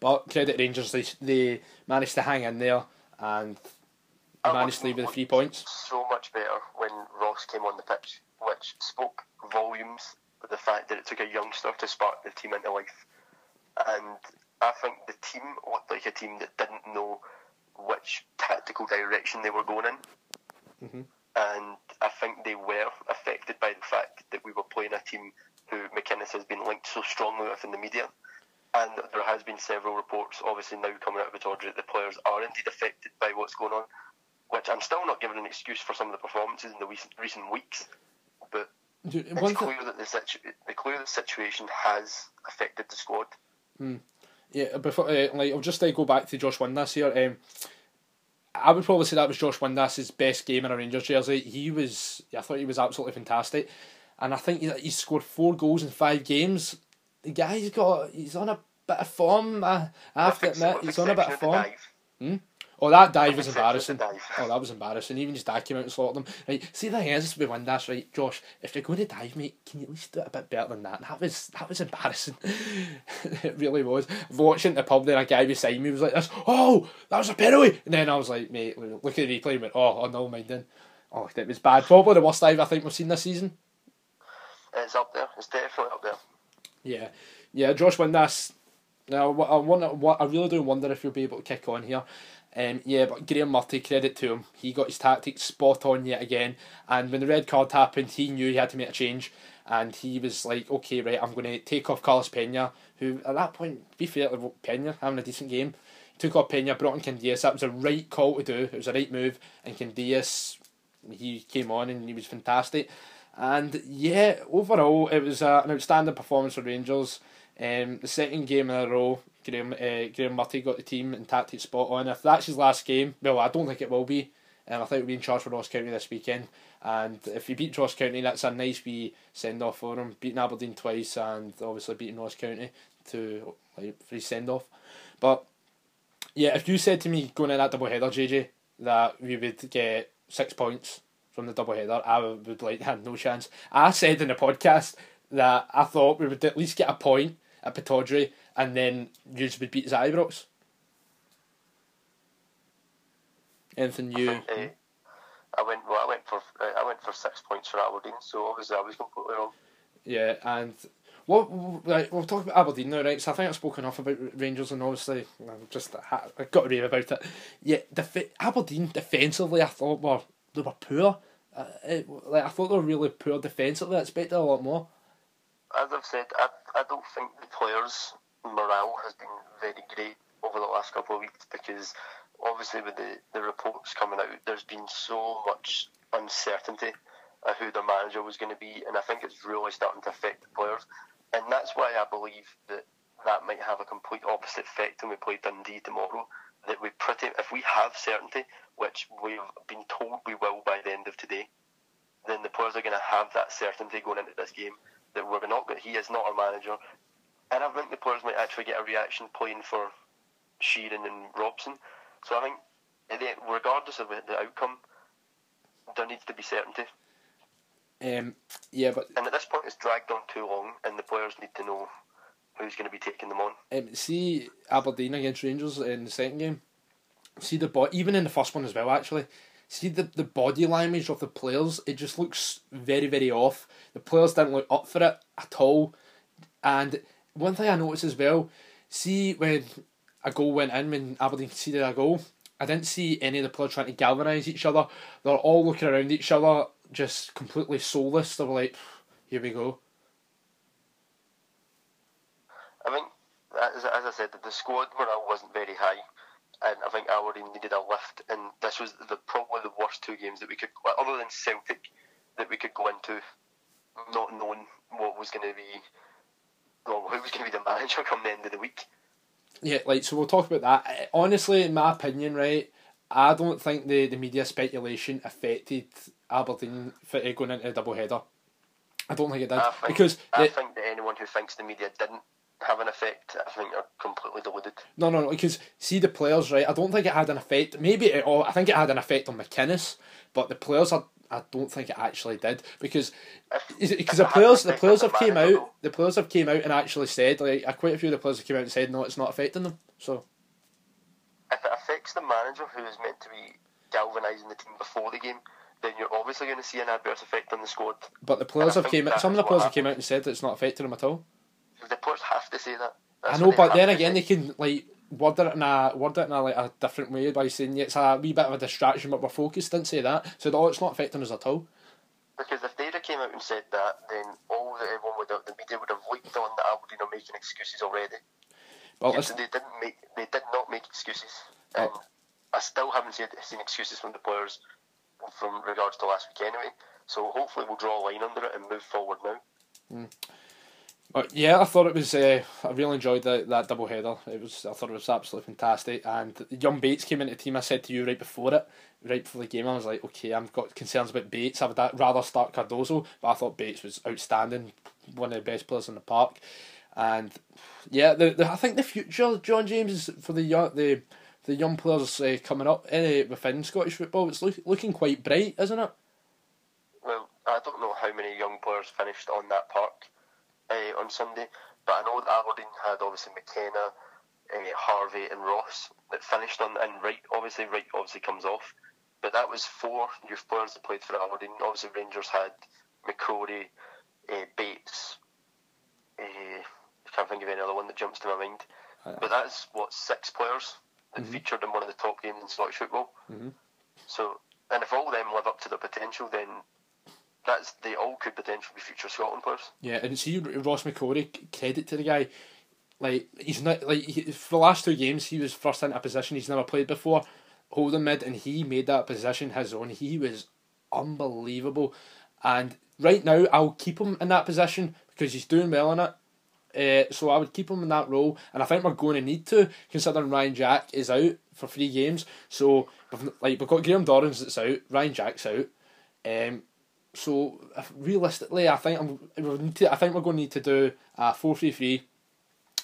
But credit Rangers, they they managed to hang in there and managed to leave with the three points. So much better when Ross came on the pitch, which spoke volumes the fact that it took a youngster to spark the team into life. And I think the team looked like a team that didn't know which tactical direction they were going in. Mhm. And I think they were affected by the fact that we were playing a team who McInnes has been linked so strongly with in the media. And there has been several reports, obviously now coming out of Pittodrie, that the players are indeed affected by what's going on which I'm still not giving an excuse for some of the performances in the recent recent weeks. But Dude, it's clear that the situ- the clear the situation has affected the squad. Yeah, before uh, like I'll just uh, go back to Josh Windass here. Um, I would probably say that was Josh Windass's best game in a Rangers jersey. He was, I thought he was absolutely fantastic, and I think he, he scored four goals in five games. The guy's got, he's on a bit of form. I, I have to admit, he's on a bit of form. dive. Oh, that dive was exception of the embarrassing. dive. Oh, that was embarrassing. Even just dad came out and slaughtered him. Right, see the is with Windass, right, Josh. If you're going to dive, mate, can you at least do it a bit better than that? That was that was embarrassing. *laughs* it really was. Watching the pub there, a guy beside me was like this. Oh, that was a penalty. And then I was like, mate, look at the replay. And went, oh, oh no, mind then. Oh, it was bad. Probably the worst dive I think we've seen this season. It's up there. It's definitely up there. Yeah, yeah. Josh Windass. Now, I wonder, what I really do wonder if you'll be able to kick on here. Um, yeah, but Graeme Murty, credit to him. He got his tactics spot on yet again. And when the red card happened, he knew he had to make a change. And he was like, okay, right, I'm going to take off Carlos Pena, who at that point, be fair to Pena, having a decent game. He took off Pena, brought in Candeias. That was a right call to do. It was a right move. And Candeias, he came on and he was fantastic. And yeah, overall, it was an outstanding performance for Rangers. Um, the second game in a row, Graham uh, Graeme Murty got the team and tactics spot on. If that's his last game, well, I don't think it will be. Um, I think he'll be in charge for Ross County this weekend. And if he beat Ross County, that's a nice wee send off for him. Beating Aberdeen twice and obviously beating Ross County to like send off. But yeah, if you said to me going in that double header, JJ, that we would get six points from the double header, I would would like have no chance. I said in the podcast that I thought we would at least get a point at Pittodrie and then you would beat Ibrox. Anything you? Uh, I went. Well, I went for. Uh, I went for six points for Aberdeen. So obviously I was completely wrong. Yeah, and what right, we'll talk about Aberdeen now, right? So I think I've spoken enough about Rangers, and obviously I'm just I've got to rave about it. Yeah, def- Aberdeen defensively, I thought were they were poor. Uh, it, like I thought they were really poor defensively. I expected a lot more. As I've said, I, I don't think the players' morale has been very great over the last couple of weeks because obviously with the, the reports coming out, there's been so much uncertainty of who the manager was going to be, and I think it's really starting to affect the players. And that's why I believe that that might have a complete opposite effect when we play Dundee tomorrow. That we pretty, if we have certainty, which we've been told we will by the end of today, then the players are going to have that certainty going into this game that we're not. He is not our manager, and I think the players might actually get a reaction playing for Sheerin and Robson. So I think, regardless of the outcome, there needs to be certainty. Um, yeah, but And at this point, it's dragged on too long, and the players need to know who's going to be taking them on. um, see Aberdeen against Rangers in the second game. See the bo- even in the first one as well. Actually, see the the body language of the players. It just looks very very off. The players didn't look up for it at all. And one thing I noticed as well. See when a goal went in when Aberdeen conceded a goal. I didn't see any of the players trying to galvanise each other. They're all looking around each other, just completely soulless. They were like, "Here we go." I think, as, as I said, the squad morale wasn't very high, and I think Aberdeen needed a lift. And this was the probably the worst two games that we could, other than Celtic, that we could go into, not knowing what was going to be, well, who was going to be the manager come the end of the week. Yeah, like so we'll talk about that. Honestly, in my opinion, right, I don't think the, the media speculation affected Aberdeen for uh, going into a double header. I don't think it did I think, because I the, think that anyone who thinks the media didn't have an effect, I think are completely deluded. no, no, no. Because see the players, right? I don't think it had an effect. Maybe it. Oh, I think it had an effect on McInnes, but the players are. I don't think it actually did because because the players the players have came out the players have came out and actually said like uh, quite a few of the players have came out and said no it's not affecting them so if it affects the manager who is meant to be galvanising the team before the game, then you're obviously going to see an adverse effect on the squad. but the players have came out some of the players have came out and said that it's not affecting them at all The players have to say that. I know, but then again, say. they can like word it in a word it in a like a different way by saying yeah, it's a wee bit of a distraction, but we're focused. Didn't say that, so oh, it's not affecting us at all. Because if they'd have came out and said that, then all that everyone would have, the media would have leaked on that Aberdeen are making excuses already. Well, Yet it's, they didn't make. They did not make excuses, uh, and Oh. I still haven't seen, seen excuses from the players from regards to last week anyway. So hopefully we'll draw a line under it and move forward now. Hmm. But yeah, I thought it was. Uh, I really enjoyed that that double header. It was. I thought it was absolutely fantastic. And young Bates came into the team. I said to you right before it, right before the game, I was like, okay, I've got concerns about Bates. I would rather start Cardoso, but I thought Bates was outstanding, one of the best players in the park. And yeah, the, the I think the future John James for the young the the young players uh, coming up uh, within Scottish football. It's look, looking quite bright, isn't it? Well, I don't know how many young players finished on that park uh, on Sunday, but I know that Aberdeen had obviously McKenna, uh, Harvey, and Ross that finished on, and Wright obviously Wright obviously comes off, but that was four youth players that played for Aberdeen. Obviously Rangers had McCrorie, uh, Bates. Uh, I can't think of any other one that jumps to my mind, but that's what six players that mm-hmm. featured in one of the top games in Scottish football. Mm-hmm. So, and if all of them live up to their potential, then that's they all could potentially be future Scotland players. Yeah, and see Ross McCrorie, credit to the guy. Like he's not like he, for the last two games he was first into a position he's never played before, holding mid, and he made that position his own. He was unbelievable, and right now I'll keep him in that position because he's doing well in it. Uh, so I would keep him in that role, and I think we're going to need to, considering Ryan Jack is out for three games. So, like we've got Graham Dorrans that's out, Ryan Jack's out. Um, so realistically, I think I'm. To, I think we're going to need to do a four three three.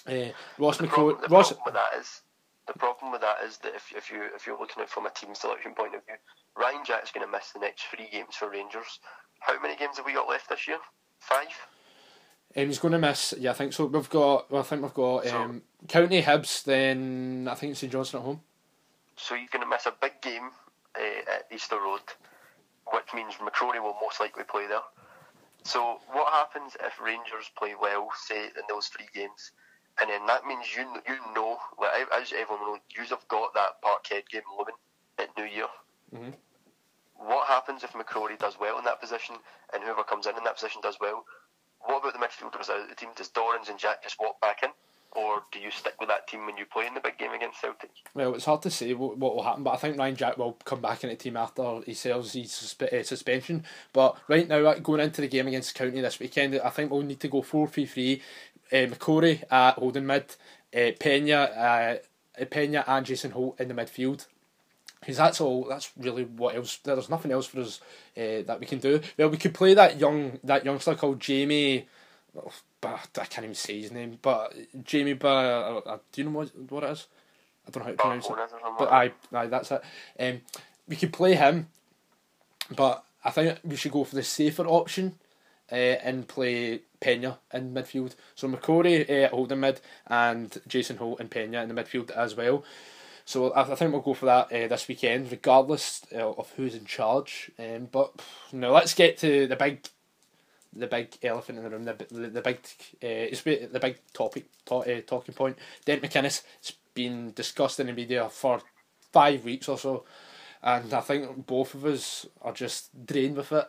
Uh, Ross the Ross. Problem with that is the problem with that is that if if you if you're looking at it from a team selection point of view, Ryan Jack's going to miss the next three games for Rangers. How many games have we got left this year? Five. Um, he's going to miss. Yeah, I think so. We've got. Well, I think we've got um, so, County Hibs. Then I think it's St Johnstone at home. So you're going to miss a big game uh, at Easter Road which means McCrorie will most likely play there. So what happens if Rangers play well, say in those three games, and then that means you you know, like, as everyone knows, you have got that Parkhead game looming at New Year. Mm-hmm. What happens if McCrorie does well in that position, and whoever comes in in that position does well? What about the midfielders out of the team? Does Dorrans and Jack just walk back in? Or do you stick with that team when you play in the big game against Celtic? Well, it's hard to say what, what will happen, but I think Ryan Jack will come back in the team after he sells his susp- uh, suspension. But right now, going into the game against County this weekend, I think we'll need to go 4 3 3. Uh, McCrorie at holding mid, uh, Pena, uh, Pena and Jason Holt in the midfield. Because that's all. That's really what else. There's nothing else for us uh, that we can do. Well, we could play that young that youngster called Jamie I can't even say his name, but Jamie Ba, uh, uh, do you know what what it is? I don't know how to pronounce it, but I, I that's it. Um, we could play him, but I think we should go for the safer option, uh, and play Pena in midfield. So McCrorie uh, holding mid and Jason Holt and Pena in the midfield as well. So I, I think we'll go for that uh, this weekend, regardless uh, of who's in charge. Um, but now let's get to the big the big elephant in the room, the the, the big uh, it's the big topic to, uh, talking point. Dent McInnes. It's been discussed in the media for five weeks or so, and I think both of us are just drained with it.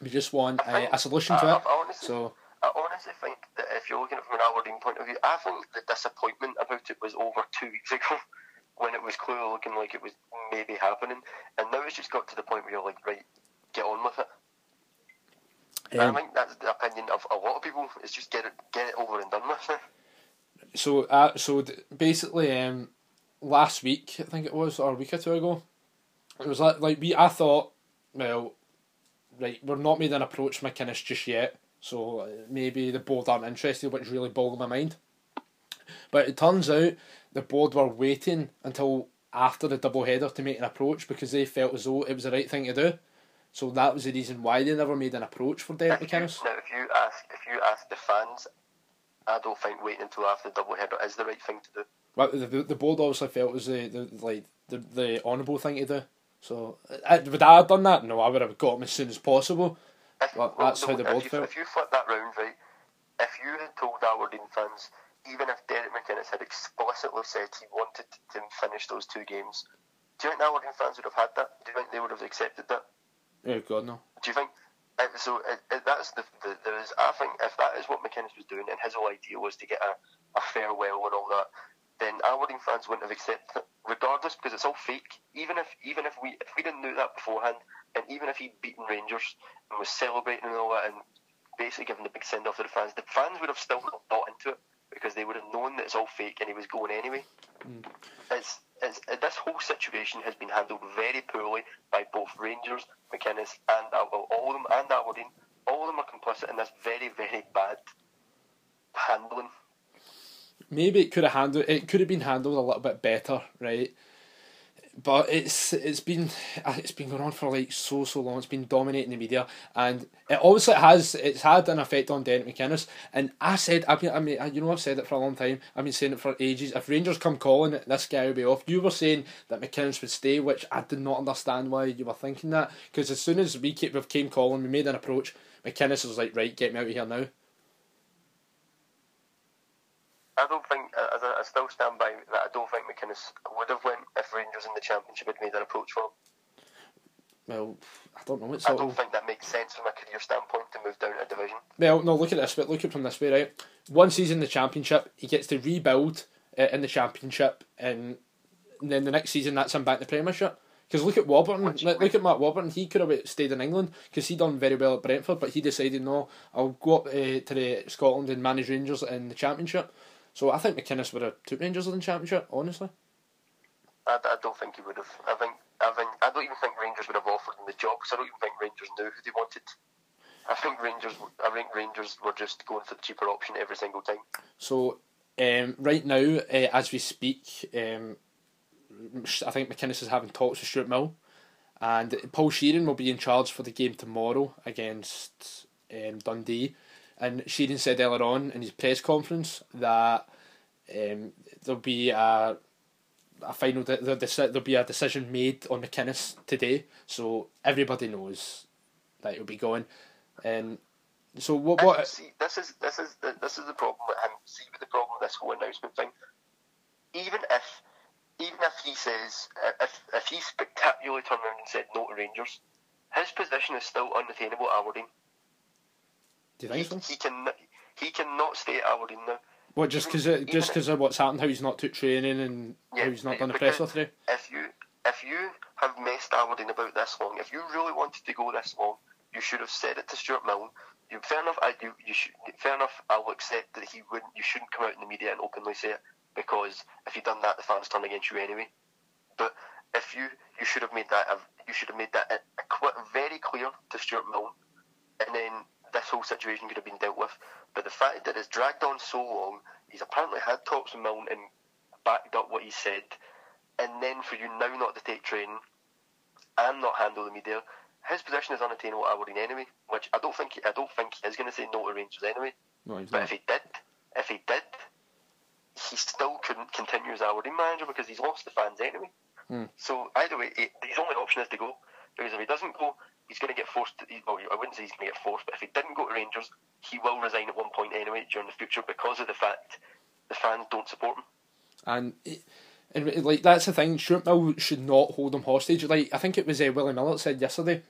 We just want a, a solution to it. I honestly, so I honestly think that if you're looking at it from an Aberdeen point of view, I think the disappointment about it was over two weeks *laughs* ago. When it was clearly looking like it was maybe happening, and now it's just got to the point where you're like, right, get on with it. Um, I think that's the opinion of a lot of people. Is just get it get it over and done with. *laughs* so, uh, so basically, um, last week I think it was, or a week or two ago, it was like like we. I thought, well, right, we're not made an approach McInnes just yet, so uh, maybe the board aren't interested, which really boggled my mind. But it turns out the board were waiting until after the double header to make an approach because they felt as though it was the right thing to do. So that was the reason why they never made an approach for Derek McInnes. Now, if you ask, if you ask the fans, I don't think waiting until after the double header is the right thing to do. Well, the, the board obviously felt it was the, the like the, the honourable thing to do. So, I, would I have done that? No, I would have got him as soon as possible. If, well, that's how the board if felt. If you flip that round, right, if you had told Aberdeen fans, even if Derek McInnes had explicitly said he wanted to finish those two games, do you think Aberdeen fans would have had that? Do you think they would have accepted that? Oh God, no. Do you think? Uh, so uh, uh, that's the, the there is. I think if that is what McInnes was doing, and his whole idea was to get a, a farewell and all that, then Aberdeen fans wouldn't have accepted it, regardless, because it's all fake. Even if even if we if we didn't know that beforehand, and even if he'd beaten Rangers and was celebrating and all that, and basically giving the big send off to the fans, the fans would have still not bought into it because they would have known that it's all fake and he was going anyway. Mm. It's, it's, this whole situation has been handled very poorly by both Rangers, McInnes, and all of them, and Aberdeen. All of them are complicit in this very, very bad handling maybe it could have handled it could have been handled a little bit better, right? But it's it's been uh, it's been going on for like so so long. It's been dominating the media, and it obviously has it's had an effect on Derek McInnes. And I said I mean I mean you know I've said it for a long time. I've been saying it for ages. If Rangers come calling, this guy will be off. You were saying that McInnes would stay, which I did not understand why you were thinking that. Because as soon as we we came calling, we made an approach. McInnes was like, right, get me out of here now. I don't think, I, I still stand by that. I don't think McInnes would have went if Rangers in the Championship had made an approach for him. Well, I don't know. It's I don't think that makes sense from a career standpoint to move down a division. Well, no. Look at this. But look at it from this way, right? One season in the Championship, he gets to rebuild uh, in the Championship, and then the next season that's him back in the Premiership. Because look at Warburton, Which, look, look at Mark Warburton. He could have stayed in England because he done very well at Brentford, but he decided no, I'll go up uh, to the Scotland and manage Rangers in the Championship. So I think McInnes would have took Rangers in the championship. Honestly, I, I don't think he would have. I think I think I don't even think Rangers would have offered him the job because I don't even think Rangers knew who they wanted. I think Rangers. I think Rangers were just going for the cheaper option every single time. So um, right now, uh, as we speak, um, I think McInnes is having talks with Stuart Milne, and Paul Sheerin will be in charge for the game tomorrow against um, Dundee. And Sheerin said earlier on in his press conference that um, there'll be a a final de- there'll be a decision made on McInnes today, so everybody knows that he'll be going. And so what? What? See, this is this is the, this is the problem with him. See, with the problem with this whole announcement thing. Even if even if he says if if he spectacularly turned around and said no to Rangers, his position is still unattainable at Aberdeen. Do you think he, He can he cannot stay at Aberdeen now. What just because just because of what's happened, how he's not took training and yeah, how he's not done the press today. If you if you have messed Aberdeen about this long, if you really wanted to go this long, you should have said it to Stuart Milne. You fair enough. I you, you should fair enough. I'll accept that he wouldn't. You shouldn't come out in the media and openly say it because if you'd done that, the fans turn against you anyway. But if you you should have made that you should have made that uh, very clear to Stuart Milne, and then this whole situation could have been dealt with. But the fact that it's dragged on so long, he's apparently had talks with Milne and backed up what he said, and then for you now not to take training and not handle the media, his position is unattainable at Aberdeen anyway. Which I don't think he, I don't think he is going to say no to Rangers anyway. No, but if he did, if he did, he still couldn't continue as Aberdeen manager because he's lost the fans anyway. Hmm. So either way, his only option is to go. Because if he doesn't go, he's going to get forced. To, well, I wouldn't say he's going to get forced, but if he didn't go to Rangers, he will resign at one point anyway during the future because of the fact the fans don't support him. And. and like that's the thing, Stuart Milne should not hold him hostage. Like I think it was uh, Willie Miller said yesterday.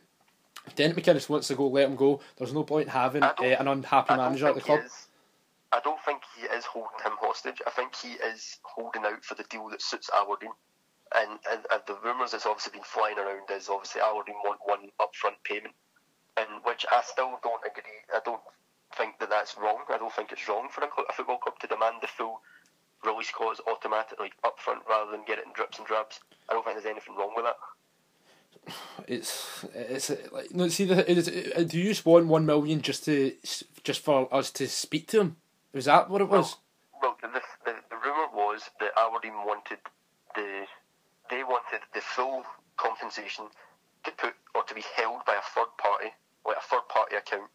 If Derek McInnes wants to go, let him go. There's no point having uh, an unhappy manager at the club. Is, I don't think he is holding him hostage. I think he is holding out for the deal that suits our Aberdeen. And, and, and the rumours that's obviously been flying around is obviously Aberdeen want one upfront payment, and which I still don't agree. I don't think that that's wrong. I don't think it's wrong for a, a football club to demand the full release clause automatically upfront rather than get it in drips and drabs. I don't think there's anything wrong with that. It's it's like no. See, the, is, uh, do you just want one million just to just for us to speak to him? Was that what it was? Well, well the, the the rumor was that Aberdeen wanted the they wanted the full compensation to put or to be held by a third party, like a third party account,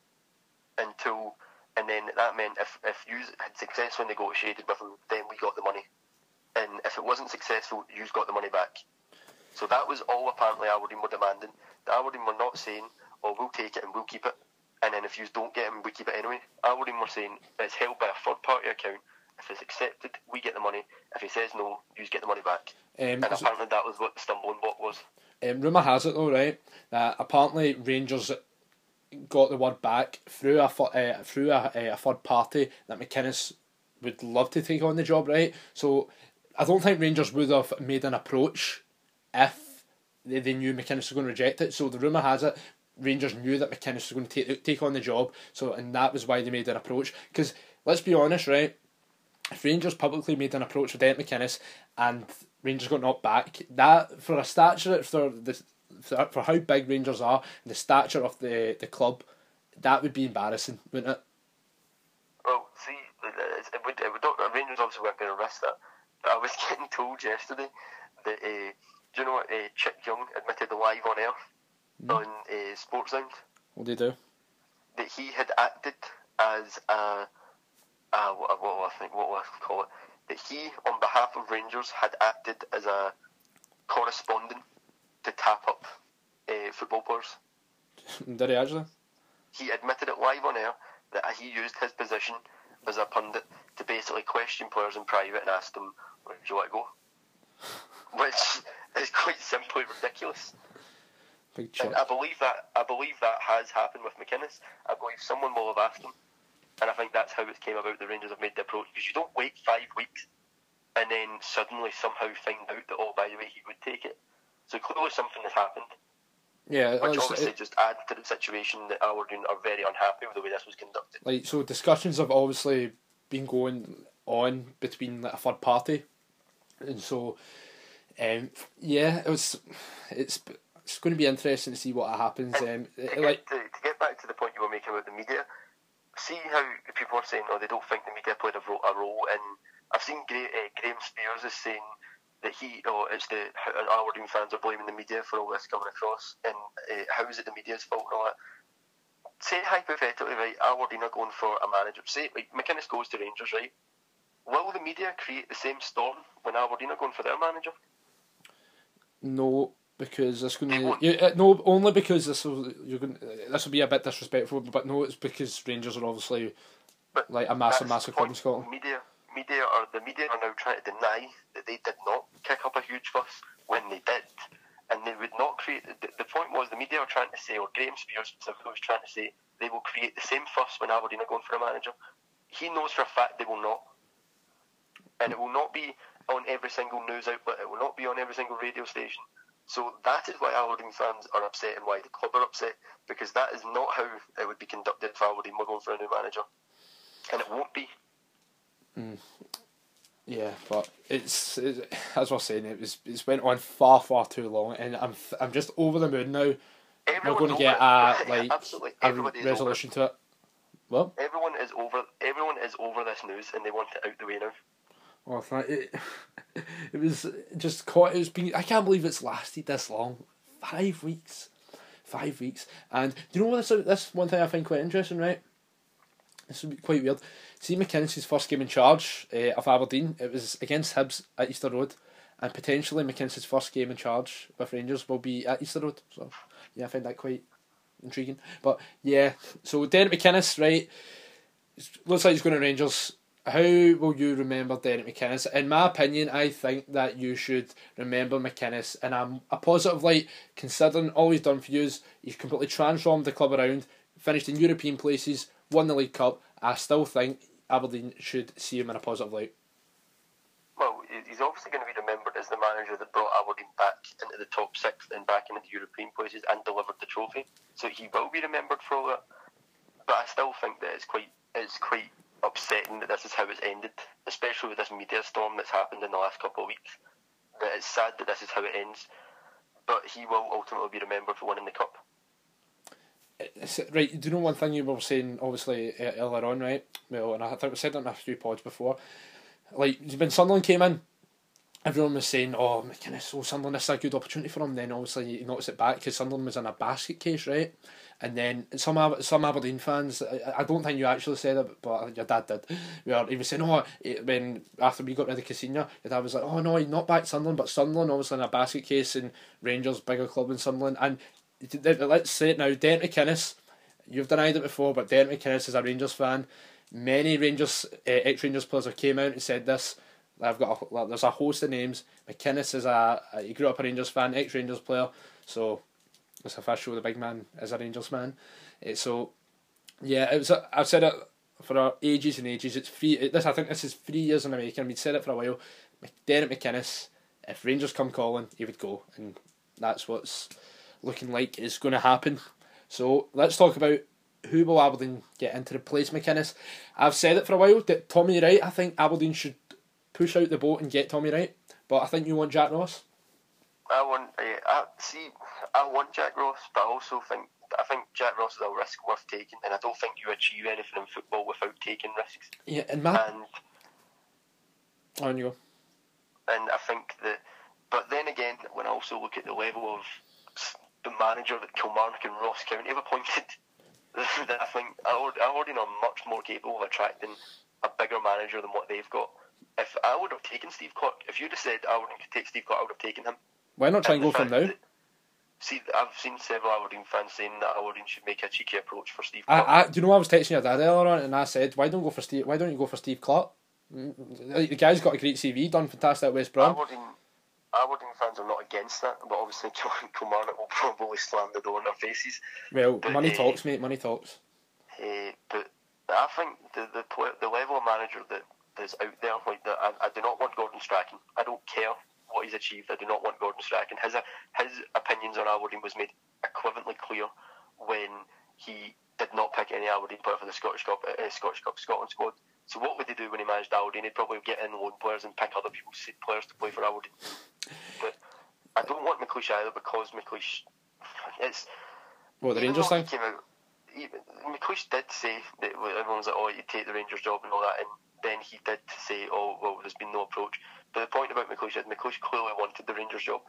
until and then that meant if if you had successfully negotiated with them, then we got the money, and if it wasn't successful, you got the money back. So that was all apparently Aberdeen were demanding. The Aberdeen were not saying, "Oh, we'll take it and we'll keep it," and then if you don't get it, we keep it anyway. Aberdeen were saying it's held by a third party account. If it's accepted, we get the money. If he says no, you get the money back. Um, and apparently that was what the stumbling block was. Um, rumour has it though, right, that apparently Rangers got the word back through a uh, through a, a third party that McInnes would love to take on the job, right? So I don't think Rangers would have made an approach if they, they knew McInnes was going to reject it. So the rumour has it Rangers knew that McInnes was going to take take on the job. So and that was why they made an approach. Because let's be honest, right? If Rangers publicly made an approach with Ed McInnes and Rangers got knocked back, that for a stature for the for how big Rangers are and the stature of the the club, that would be embarrassing, wouldn't it? Well, see, it would, it would Rangers obviously weren't going to risk that. But I was *laughs* getting told yesterday that, uh, do you know what uh, Chick Young admitted live on air mm. on uh, Sportsound? What did he do? That he had acted as a, a what, what, I think, what will I call it? That he, on behalf of Rangers, had acted as a correspondent to tap up uh, football players. *laughs* Did he actually? He admitted it live on air that he used his position as a pundit to basically question players in private and ask them, "Where do you want to go?" *laughs* Which is quite simply ridiculous. I believe that I believe that has happened with McInnes. I believe someone will have asked him, and I think that's how it came about. The Rangers have made the approach because you don't wait five weeks and then suddenly somehow find out that oh by the way he would take it. So clearly something has happened. Yeah, which obviously it, just adds to the situation that Aberdeen are very unhappy with the way this was conducted. Like so, discussions have obviously been going on between like, a third party, and so, um, yeah, it was. It's it's going to be interesting to see what happens. Um, to, get, like to, to get back to the point you were making about the media, see how people are saying, oh, they don't think the media played a role, a role in. I've seen Gra- uh, Graham Spiers is saying that he, oh, it's the Aberdeen fans are blaming the media for all this coming across, and uh, how is it the media's fault and all that? Say hypothetically, right, Aberdeen are going for a manager. Say like McInnes goes to Rangers, right? Will the media create the same storm when Aberdeen are going for their manager? No, because this going to yeah, uh, no only because this will you're going this will be a bit disrespectful, but no, it's because Rangers are obviously but like a massive, massive club in Scotland. Media media are the media are now trying to deny that they did not kick up a huge fuss when they did, and they would not create. The, the point was the media are trying to say, or Graham specifically was trying to say, they will create the same fuss when Aberdeen are going for a manager. He knows for a fact they will not, and it will not be on every single news outlet. It will not be on every single radio station. So that is why Aberdeen fans are upset and why the club are upset because that is not how it would be conducted if Aberdeen were going for a new manager, and it won't be. Mm. Yeah, but it's, it's as I was saying, it was it's went on far far too long, and I'm I'm just over the moon now. Everyone's We're going to get a *laughs* like a resolution to it. Well, everyone is over. Everyone is over this news, and they want it out the way now. Oh, it, *laughs* it was just caught. It's been. I can't believe it's lasted this long. Five weeks, five weeks, and do you know what? This this one thing I find quite interesting, right? This would be quite weird. See McInnes' first game in charge uh, of Aberdeen, it was against Hibs at Easter Road, and potentially McInnes' first game in charge with Rangers will be at Easter Road. So, yeah, I find that quite intriguing. But yeah, so Derek McInnes, right? Looks like he's going to Rangers. How will you remember Derek McInnes? In my opinion, I think that you should remember McInnes in a, a positive light, considering all he's done for you. is He's completely transformed the club around, finished in European places, won the League Cup. I still think Aberdeen should see him in a positive light. Well, he's obviously going to be remembered as the manager that brought Aberdeen back into the top six and back into the European places and delivered the trophy. So he will be remembered for all that. But I still think that it's quite it's quite upsetting that this is how it's ended, especially with this media storm that's happened in the last couple of weeks. That it's sad that this is how it ends. But he will ultimately be remembered for winning the cup right, do you know one thing you were saying, obviously, earlier on, right? Well, and I think we said it in a few pods before. Like, when Sunderland came in, everyone was saying, oh, McInnes, oh, Sunderland, this is a good opportunity for him. Then, obviously, he knocks it back because Sunderland was in a basket case, right? And then some some Aberdeen fans, I, I don't think you actually said it, but your dad did. Where he was saying, oh, when after we got rid of Caixinha, your dad was like, oh no, he's not back to Sunderland, but Sunderland obviously in a basket case, and Rangers bigger club than Sunderland, and let's say it now, Dent McInnes, you've denied it before, but Dent McInnes is a Rangers fan. Many Rangers, uh, ex Rangers players have came out and said this. I've got a, there's a host of names. McInnes is a, a he grew up a Rangers fan, ex Rangers player, so it's official. The big man is a Rangers man. Uh, so yeah, it was. A, I've said it for ages and ages. It's three. This I think this is three years in the making. We'd said it for a while. Derek McInnes, if Rangers come calling, he would go, and that's what's looking like is going to happen. So let's talk about who will Aberdeen get in to replace McInnes. I've said it for a while that Tommy Wright. I think Aberdeen should push out the boat and get Tommy Wright, but I think you want Jack Ross. I want. Uh, I see. I want Jack Ross, but I also think I think Jack Ross is a risk worth taking, and I don't think you achieve anything in football without taking risks. Yeah, and Matt. And on you go. And I think that, but then again, when I also look at the level of the manager that Kilmarnock and Ross County have appointed, *laughs* that I think Aberdeen are much more capable of attracting a bigger manager than what they've got. If I would have taken Steve Clarke, if you'd have said Aberdeen could take Steve Clarke, I would have taken him. Why not try and go for him now? See, I've seen several Aberdeen fans saying that Aberdeen should make a cheeky approach for Steve. Clarke. I, I, do you know I was texting your dad earlier on, and I said, why don't go for Steve? Why don't you go for Steve Clarke? Mm, the guy's got a great CV, done fantastic at West Brom. Aberdeen, Aberdeen fans are not against that, but obviously *laughs* Kilmarnock will probably slam the door in their faces. Well, but, money uh, talks, mate. Money talks. Uh, but I think the the the level of manager that that's out there, like that, I, I do not want Gordon Strachan. I don't care what he's achieved. I do not want Gordon Strachan. His his opinions on Aberdeen was made equivalently clear when he did not pick any Aberdeen player for the Scottish Cup, uh, Scottish Cup Scotland squad. So what would he do when he managed Aberdeen? He'd probably get in loan players and pick other people's players to play for Aberdeen. But I don't want McLeish either because McLeish, it's. What the Rangers thing? McLeish did say that everyone was like, "Oh, you take the Rangers job and all that," and then he did say, "Oh, well, there's been no approach." But the point about McLeish is McLeish clearly wanted the Rangers job.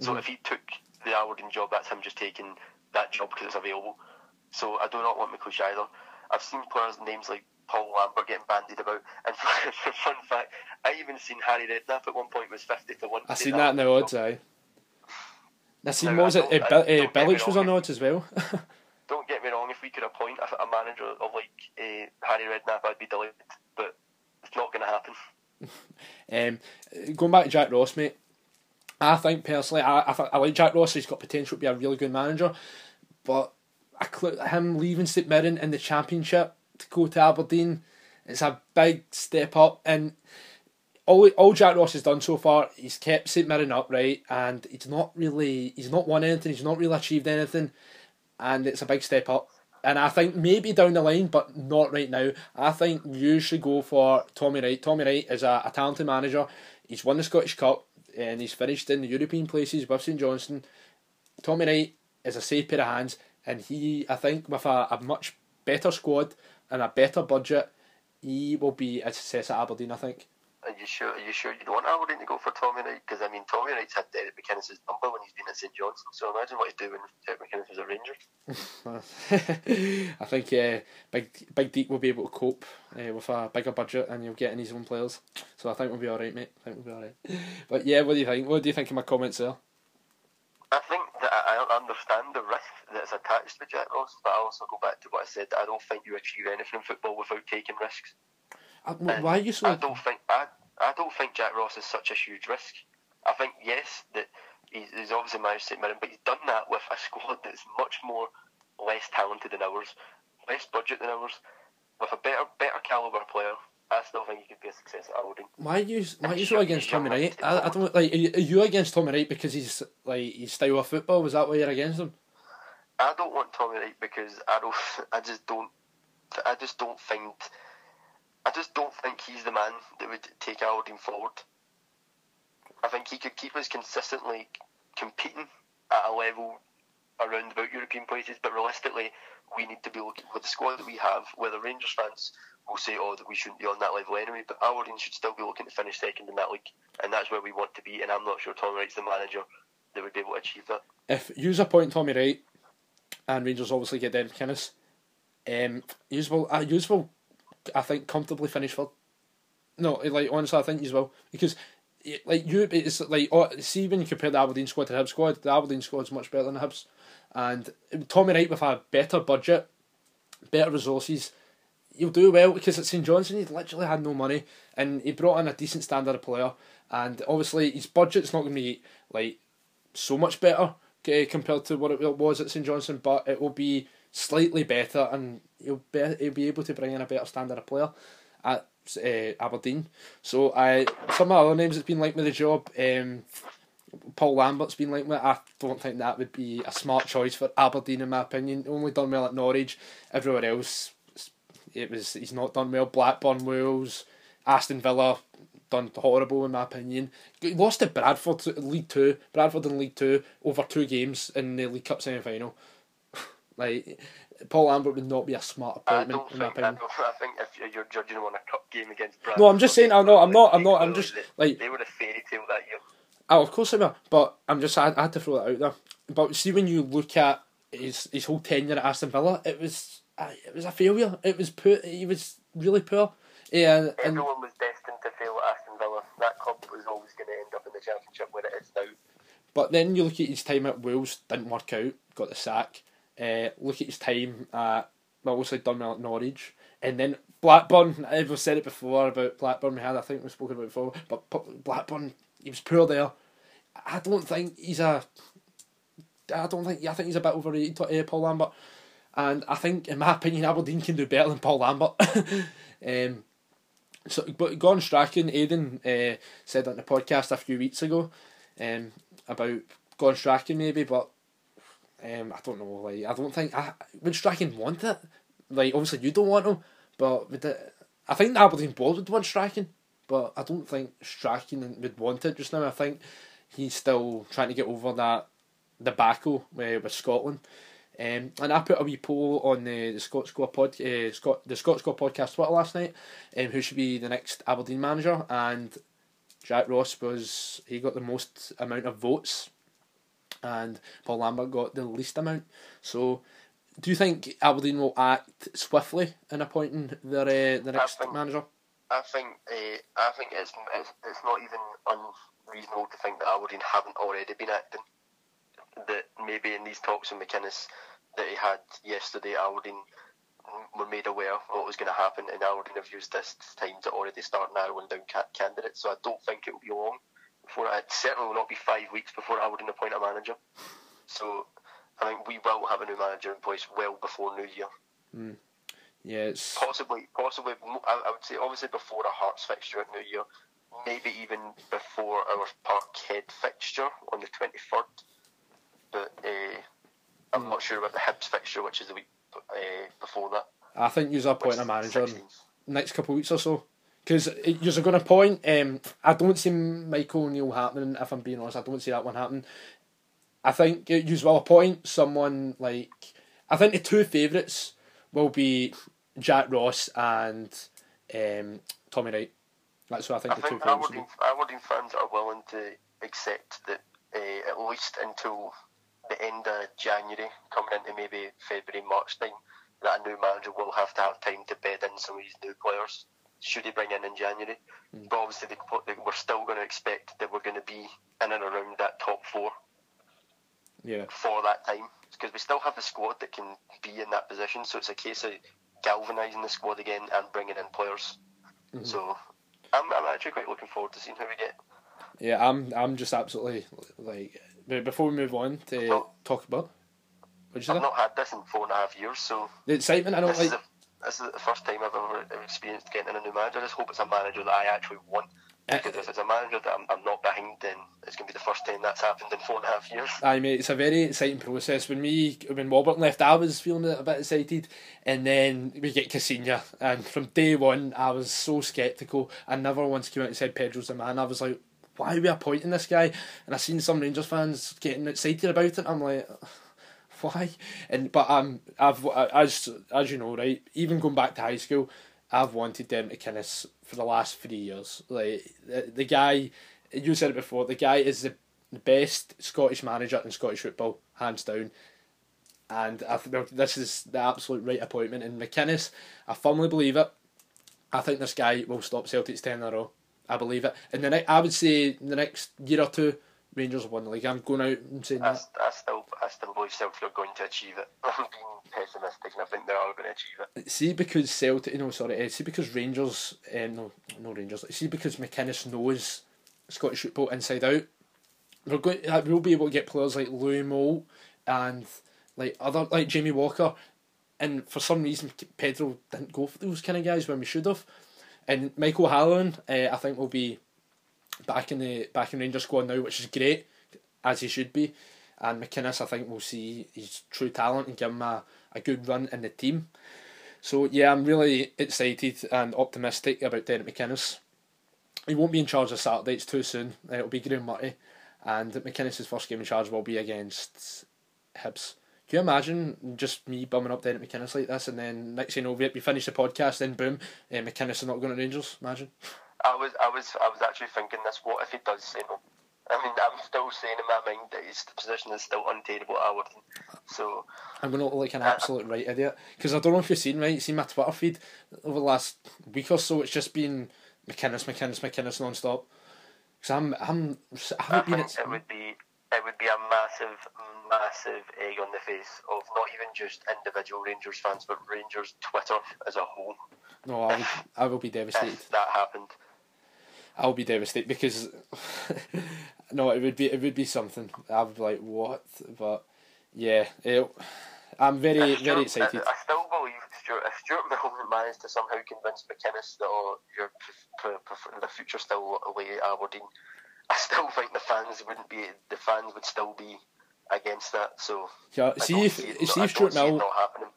So mm. if he took the Aberdeen job, that's him just taking that job because it's available. So I do not want McLeish either. I've seen players' names like Paul Lambert getting bandied about. *laughs* And for, fun fact, I even seen Harry Redknapp at one point was fifty to one. I seen that in the odds, aye. I seen what was it? Uh, uh, was on odds as well. *laughs* don't get me wrong. If we could appoint a, a manager of like uh, Harry Redknapp, I'd be delighted. But it's not going to happen. *laughs* um, going back to Jack Ross, mate. I think personally, I, I, I like Jack Ross. He's got potential to be a really good manager, but I, him leaving St Mirren in the Championship to go to Aberdeen, it's a big step up. And all all Jack Ross has done so far, he's kept St Mirren upright, and he's not really he's not won anything. He's not really achieved anything, and it's a big step up. And I think maybe down the line, but not right now. I think you should go for Tommy Wright. Tommy Wright is a, a talented manager. He's won the Scottish Cup and he's finished in the European places with St Johnstone. Tommy Wright is a safe pair of hands, and he, I think, with a, a much better squad and a better budget, he will be a success at Aberdeen. I think. Are you sure? Are you sure you don't want Aberdeen to go for Tommy Wright? Because I mean, Tommy Wright's had Derek McInnes' number when he's been at St Johnstone. So imagine what he'd do when Derek McInnes was a Ranger. *laughs* I think uh, Big Big Deep will be able to cope uh, with a bigger budget, and you'll get in his own players. So I think we'll be all right, mate. I think we'll be all right. But yeah, what do you think? What do you think of my comments there? I think that I understand the risk that is attached to Jack Ross, but I also go back to what I said. I don't think you achieve anything in football without taking risks. Uh, why are you so? I don't think I, I don't think Jack Ross is such a huge risk. I think yes that he's, he's obviously managed St Mirren, but he's done that with a *laughs* squad that's much more less talented than ours, less budget than ours, with a better better caliber player, I still think he could be a success at Aberdeen. Why are you why are you so against Tommy Wright? I, I don't like. Are you, against Tommy Wright because he's like his style of football? Was that why you're against him? I don't want Tommy Wright because I don't. *laughs* I just don't. I just don't think. I just don't think he's the man that would take Aberdeen forward. I think he could keep us consistently competing at a level around about European places, but realistically, we need to be looking with the squad that we have, whether Rangers fans will say, oh, that we shouldn't be on that level anyway, but Aberdeen should still be looking to finish second in that league, and that's where we want to be, and I'm not sure Tommy Wright's the manager that would be able to achieve that. If you appoint Tommy Wright, and Rangers obviously get Dan McInnes, um, useful, uh, useful, I think, comfortably finish for. No, like, honestly, I think as well, because eh, like you, it's like oh, see when you compare the Aberdeen squad to the Hibs squad, the Aberdeen squad's much better than the Hibs, and Tommy Wright with a better budget, better resources, you'll do well because at St Johnstone he literally had no money and he brought in a decent standard of player and obviously his budget's not going to be like so much better eh, compared to what it was at St Johnstone, but it will be slightly better, and he'll be he'll be able to bring in a better standard of player at uh, Aberdeen. So I some of the other names that's been linked with the job. Um, Paul Lambert's been linked with. I don't think that would be a smart choice for Aberdeen, in my opinion. Only done well at Norwich. Everywhere else, it was he's not done well. Blackburn, Wales, Aston Villa, done horrible in my opinion. He lost to Bradford League Two. Bradford in League Two over two games in the League Cup semi final. Like Paul Lambert would not be a smart appointment in my opinion. I, I think if you're judging on a cup game against Bradford, no, I'm just saying. I'm not. I'm not. I'm not. I'm just like they were a fairy tale that year. Oh, of course they were. But I'm just. I, I had to throw that out there. But see, when you look at his his whole tenure at Aston Villa, it was uh, it was a failure. It was poor. He was really poor. Yeah, and, everyone was destined to fail at Aston Villa. That club was always going to end up in the Championship where it is now. But then you look at his time at Wales, didn't work out, got the sack. Uh, look at his time at well, obviously done at Norwich, and then Blackburn. I've said it before about Blackburn. We had, I think, we spoke about it before. But Blackburn, he was poor there. I don't think he's a. I don't think. I think he's a bit overrated, uh, Paul Lambert, and I think, in my opinion, Aberdeen can do better than Paul Lambert. *laughs* um, so, but Gordon Strachan, Aidan uh, said on the podcast a few weeks ago, um, about Gordon Strachan maybe, but um, I don't know. Like, I don't think I would Strachan want it. Like, obviously you don't want him, but would it, I think the Aberdeen board would want Strachan, but I don't think Strachan would want it just now. I think he's still trying to get over that debacle uh, with Scotland. Um, and I put a wee poll on the, the Scott Score pod, uh, Scott the Scott Score podcast Twitter last night, um, who should be the next Aberdeen manager, and Jack Ross was he got the most amount of votes, and Paul Lambert got the least amount. So, do you think Aberdeen will act swiftly in appointing their uh, the next think, manager? I think uh, I think it's, it's it's not even unreasonable to think that Aberdeen haven't already been acting that maybe in these talks with McInnes that he had yesterday, Aberdeen were made aware of what was going to happen, and Aberdeen have used this time to already start narrowing down candidates. So I don't think it will be long before it certainly will not be five weeks before Aberdeen appoint a manager. So I think we will have a new manager in place well before New Year. Mm. Yeah, it's possibly, possibly. I would say obviously before a Hearts fixture at New Year, maybe even before our Parkhead fixture on the twenty third but uh, I'm mm. not sure about the Hibs fixture, which is the week uh, before that. I think you're appointing a manager next couple of weeks or so. Because you're going to point, um, I don't see Michael O'Neill happening, if I'm being honest. I don't see that one happening. I think you will appoint someone like. I think the two favourites will be Jack Ross and um, Tommy Wright. That's what I think I the think two favourites Aberdeen, Aberdeen fans are willing to accept that uh, at least until the end of January, coming into maybe February, March time, that a new manager will have to have time to bed in some of these new players. Should he bring in in January? Mm. But obviously, they, they, we're still going to expect that we're going to be in and around that top four. Yeah. For that time, because we still have the squad that can be in that position. So it's a case of galvanising the squad again and bringing in players. Mm-hmm. So I'm, I'm actually quite looking forward to seeing how we get. Yeah, I'm I'm just absolutely like but before we move on to talk about, I've not had this in four and a half years, so the excitement I don't like. This is the first time I've ever experienced getting a new manager. I just hope it's a manager that I actually want. Because if it's a manager that I'm, I'm not behind, then it's going to be the first time that's happened in four and a half years. Aye, mate, it's a very exciting process. When me, when Warburton left, I was feeling a bit excited, and then we get Caixinha, and from day one, I was so sceptical. I never once came out and said Pedro's the man. I was like, why are we appointing this guy? And I seen some Rangers fans getting excited about it. I'm like, why? And but um, I've as as you know, right. Even going back to high school, I've wanted them to kind of for the last three years. Like the, the guy, you said it before. The guy is the, best Scottish manager in Scottish football, hands down. And I think this is the absolute right appointment. And McInnes, I firmly believe it. I think this guy will stop Celtic's ten in a row. I believe it. And the ne- I would say the next year or two, Rangers will win the league. I'm going out and saying I, that. I still, I still believe Celtic are going to achieve it. *laughs* I'm being pessimistic, and I think they are all going to achieve it. See, because Celtic, no, sorry, uh, see, because Rangers, um, no, no Rangers. See, because McInnes knows Scottish football inside out. We're going, we'll be able to get players like Louis Moult and like other like Jamie Walker and for some reason Pedro didn't go for those kind of guys when we should have. And Michael Halloran, uh, I think, will be back in the back in Rangers squad now, which is great, as he should be. And McInnes, I think, will see his true talent and give him a, a good run in the team. So yeah, I'm really excited and optimistic about Derek McInnes. He won't be in charge of Saturday; it's too soon. It'll be Graeme Murty, and McInnes' first game in charge will be against Hibs. Can you imagine just me bumming up Derek McInnes like this, and then next thing you know, we finish the podcast, then boom, uh, McInnes is not going to Rangers? Imagine. I was, I was, I was actually thinking this. What if he does say no? I mean, I'm still saying in my mind that his position is still untenable at Aberdeen. So I'm going to look like an uh, absolute right idiot because I don't know if you've seen right. Seen my Twitter feed over the last week or so. It's just been McInnes, McInnes, McInnes non-stop. Because I'm, I'm, I haven't I been. Uh, Think it would be, it would be a massive, massive egg on the face of not even just individual Rangers fans, but Rangers Twitter as a whole. No, I would, I will be *laughs* devastated. If that happened. I'll be devastated because *laughs* no, it would be it would be something. I would be like what, but yeah, it, I'm very If very excited. I, I still believe Stuart, if Stuart Milne managed to somehow convince McInnes that oh, your the future still away at Aberdeen, *laughs* I still think the fans wouldn't be the fans would still be against that. So Yeah, see if see see if Stuart Milne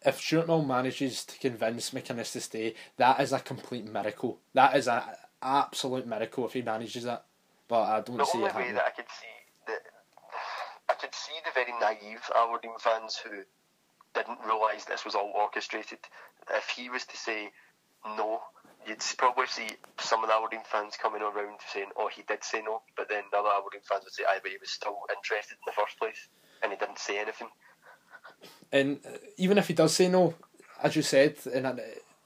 if Stuart Milne manages to convince McInnes to stay, that is a complete miracle. That is an absolute miracle if he manages that. But I don't The see only it way that I could see that I could see the very naive Aberdeen fans who didn't realise this was all orchestrated. If he was to say no, you'd probably see some of the Aberdeen fans coming around saying, "Oh, he did say no," but then the other Aberdeen fans would say, "I but he was still interested in the first place, and he didn't say anything." And even if he does say no, as you said, and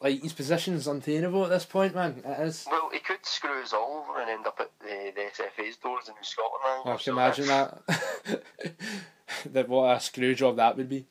like his position is untenable at this point, man. It is. Well, he could screw us all over and end up at the, the SFA's doors in Scotland. Oh, I So can imagine that. *laughs* that what a screw job that would be.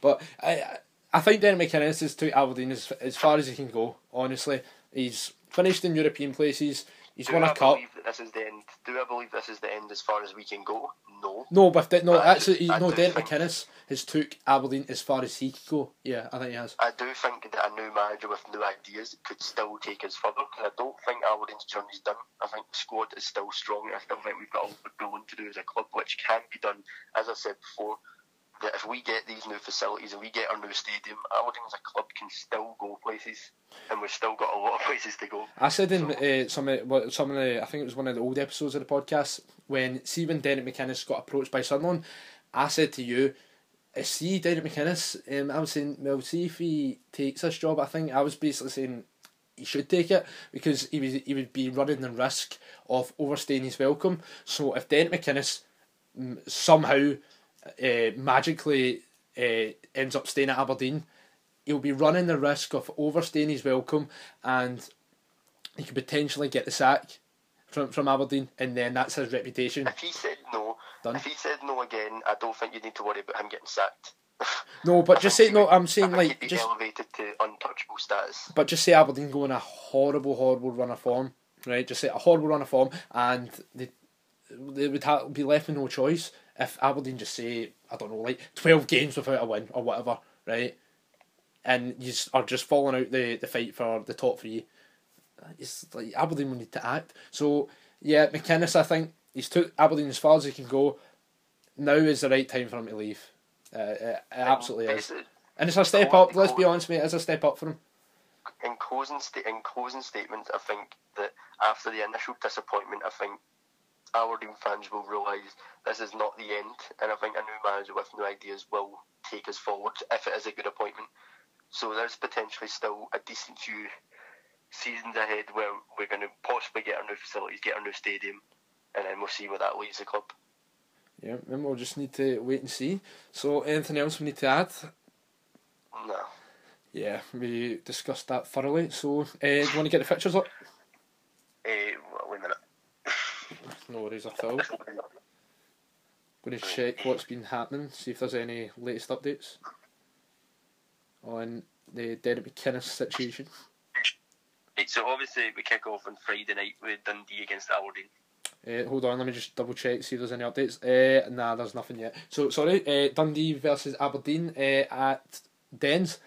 But I I think Derek McInnes is to Aberdeen as as far as he can go. Honestly, he's finished in European places. He's Do won I a cup. this is the end? Do I believe this is the end as far as we can go? No. No, but th- no, I- actually, I no. do Derek think- McInnes has took Aberdeen as far as he could go. Yeah, I think he has. I do think that a new manager with new ideas could still take us further. Cause I don't think Aberdeen's journey's done. I think the squad is still strong. I still think we've got a lot of going to do as a club, which can be done, as I said before. That if we get these new facilities and we get our new stadium, Aberdeen as a club can still go places, and we've still got a lot of places to go. I said in uh, some of what some of the I think it was one of the old episodes of the podcast when see when Derek McInnes got approached by Sunderland, I said to you, "Uh, see Derek McInnes, um, I was saying, well, see if he takes this job. I think I was basically saying he should take it because he was he would be running the risk of overstaying his welcome. So if Derek McInnes mm, somehow uh, magically uh, ends up staying at Aberdeen, he'll be running the risk of overstaying his welcome and he could potentially get the sack from from Aberdeen, and then that's his reputation. If he said no, Done. if he said no again, I don't think you need to worry about him getting sacked. No, but just say no. I'm *laughs* saying like just, elevated to untouchable status. but just say Aberdeen go in a horrible, horrible run of form, right? Just say a horrible run of form, and they they would have, be left with no choice if Aberdeen just say I don't know like twelve games without a win or whatever, right? And you are just falling out the, the fight for the top three. It's like Aberdeen will need to act. So yeah, McInnes, I think he's took Aberdeen as far as he can go. Now is the right time for him to leave. Uh, it, it absolutely is, and it's a step up. Let's be honest, mate. It's a step up for him. in closing sta- in closing statements, I think that after the initial disappointment, I think Aberdeen fans will realise this is not the end, and I think a new manager with new ideas will take us forward if it is a good appointment. So there's potentially still a decent few seasons ahead where we're going to possibly get our new facilities, get our new stadium, and then we'll see where that leaves the club. Yeah, and we'll just need to wait and see. So, anything else we need to add? No. Yeah, we discussed that thoroughly. So, uh, do you want to get the pictures up? Eh, well, wait a minute. No worries, I Phil. Going to check what's been happening, see if there's any latest updates on the Derek McInnes situation. So obviously we kick off on Friday night with Dundee against Aberdeen. Uh, hold on, let me just double check, see if there's any updates. Uh, nah, there's nothing yet. So, sorry, uh, Dundee versus Aberdeen uh, at Dens.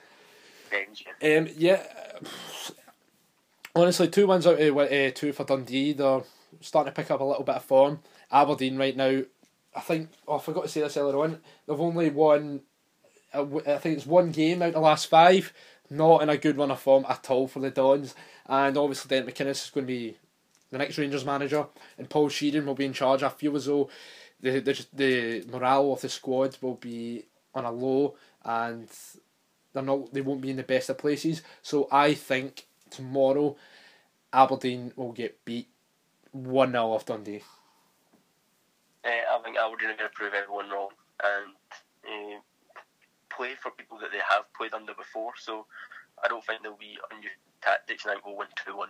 Ben's, yeah. Um, yeah, *sighs* honestly, two wins out of uh, two for Dundee. They're starting to pick up a little bit of form. Aberdeen right now, I think. Oh, I forgot to say this earlier on. They've only won. uh, I think it's one game out of the last five. Not in a good run of form at all for the Dons. And obviously, Derek McInnes is going to be the next Rangers manager, and Paul Sheerin will be in charge. I feel as though the the the morale of the squad will be on a low, and they're not they won't be in the best of places. So I think tomorrow Aberdeen will get beat one 0 off Dundee. Uh, I think Aberdeen are going to prove everyone wrong and uh, play for people that they have played under before. So I don't think there'll be unusual tactics, and I we'll win two one.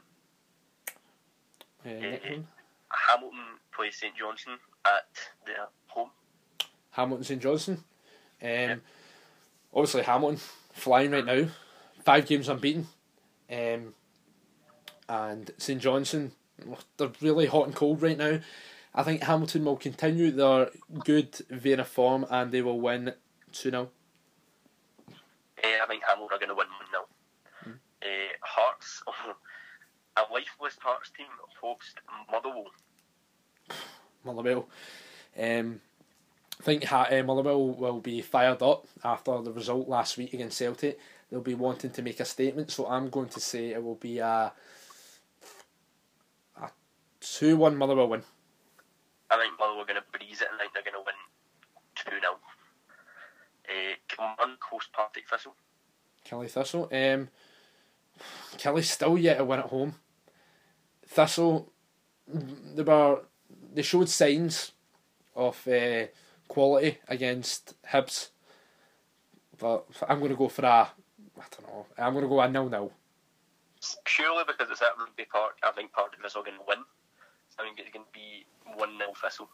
Uh. Hamilton plays St Johnstone at their home. Hamilton St Johnstone. Um, Obviously Hamilton flying right now, five games unbeaten, um, and St Johnstone they're really hot and cold right now. I think Hamilton will continue their good vein of form and they will win two 0 Uh, I think Hamilton are going to win 1 0. Hmm. Uh, Hearts, *laughs* a lifeless Hearts team host Motherwell. Motherwell. Um, I think ha- uh, Motherwell will be fired up after the result last week against Celtic. They'll be wanting to make a statement, so I'm going to say it will be a a two one Motherwell win. I think Motherwell are going to breeze it and I think they're going to win 2 0. Uh, Kilmarnock host Partick Thistle. Killie Thistle. Um, Killie's still yet to win at home. Thistle, they were they showed signs of uh, quality against Hibs, but I'm going to go for a I don't know. I'm going to go a nil nil. Purely because it's at Rugby Park, I think Partick Thistle are going to win. I think it's going to be 1 0 Thistle.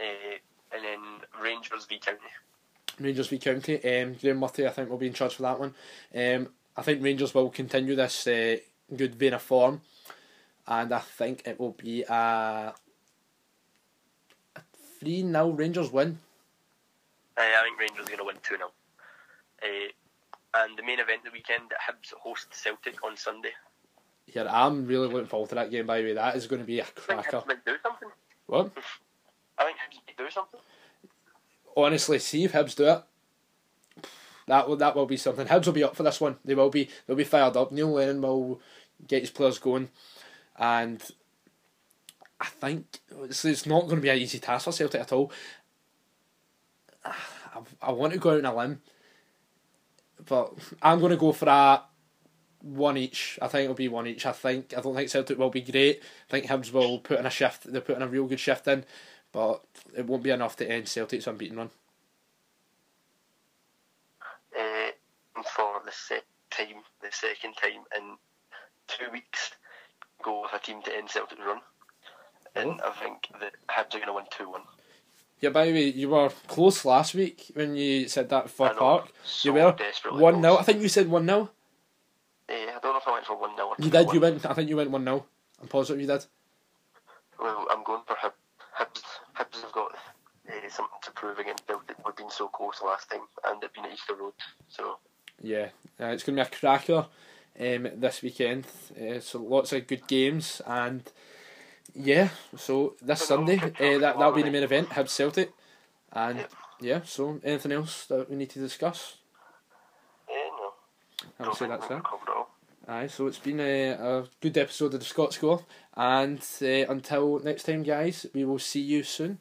Uh, and then Rangers v County. Rangers v County. Um, Graeme Murty, I think, will be in charge for that one. Um, I think Rangers will continue this uh, good vein of form, and I think it will be a three 0 Rangers win. Uh, I think Rangers are going to win 2 0. Uh, and the main event of the weekend, Hibs host Celtic on Sunday. Yeah, I'm really looking forward to that game. By the way, that is going to be a cracker. Do something. What? I think Hibs do something. Honestly, see if Hibs do it. That will that will be something. Hibs will be up for this one. They will be. They'll be fired up. Neil Lennon will get his players going, and I think it's, it's not going to be an easy task for Celtic at all. *sighs* I, I want to go out on a limb, but I'm going to go for a one each. I think it'll be one each. I think I don't think Celtic will be great. I think Hibs will put in a shift. They're putting a real good shift in, but it won't be enough to end Celtic's unbeaten run. Uh, for the second time, the second time in two weeks, go with a team to end Celtic's run. And I think that Hibs are going to win 2 1. Yeah, by the way, you were close last week when you said that for Park. so you were one 0. I think you said one 0 Uh, I don't know if I went for 1 0 You did. You went. I think you went one 0 I'm positive you did. Well, I'm going for Hib- Hibs. Hibs have got uh, something to prove against Celtic. We've been so close last time, and they've been at Easter Road. So, Yeah, uh, it's going to be a cracker um, this weekend. Uh, so lots of good games and yeah. So this Sunday, uh, that that'll be the main event. Hibs Celtic, and Yep. yeah. So anything else that we need to discuss? eh, no. I would say that's we've Aye, so it's been a, a good episode of the Scott Score, and uh, until next time, guys, we will see you soon.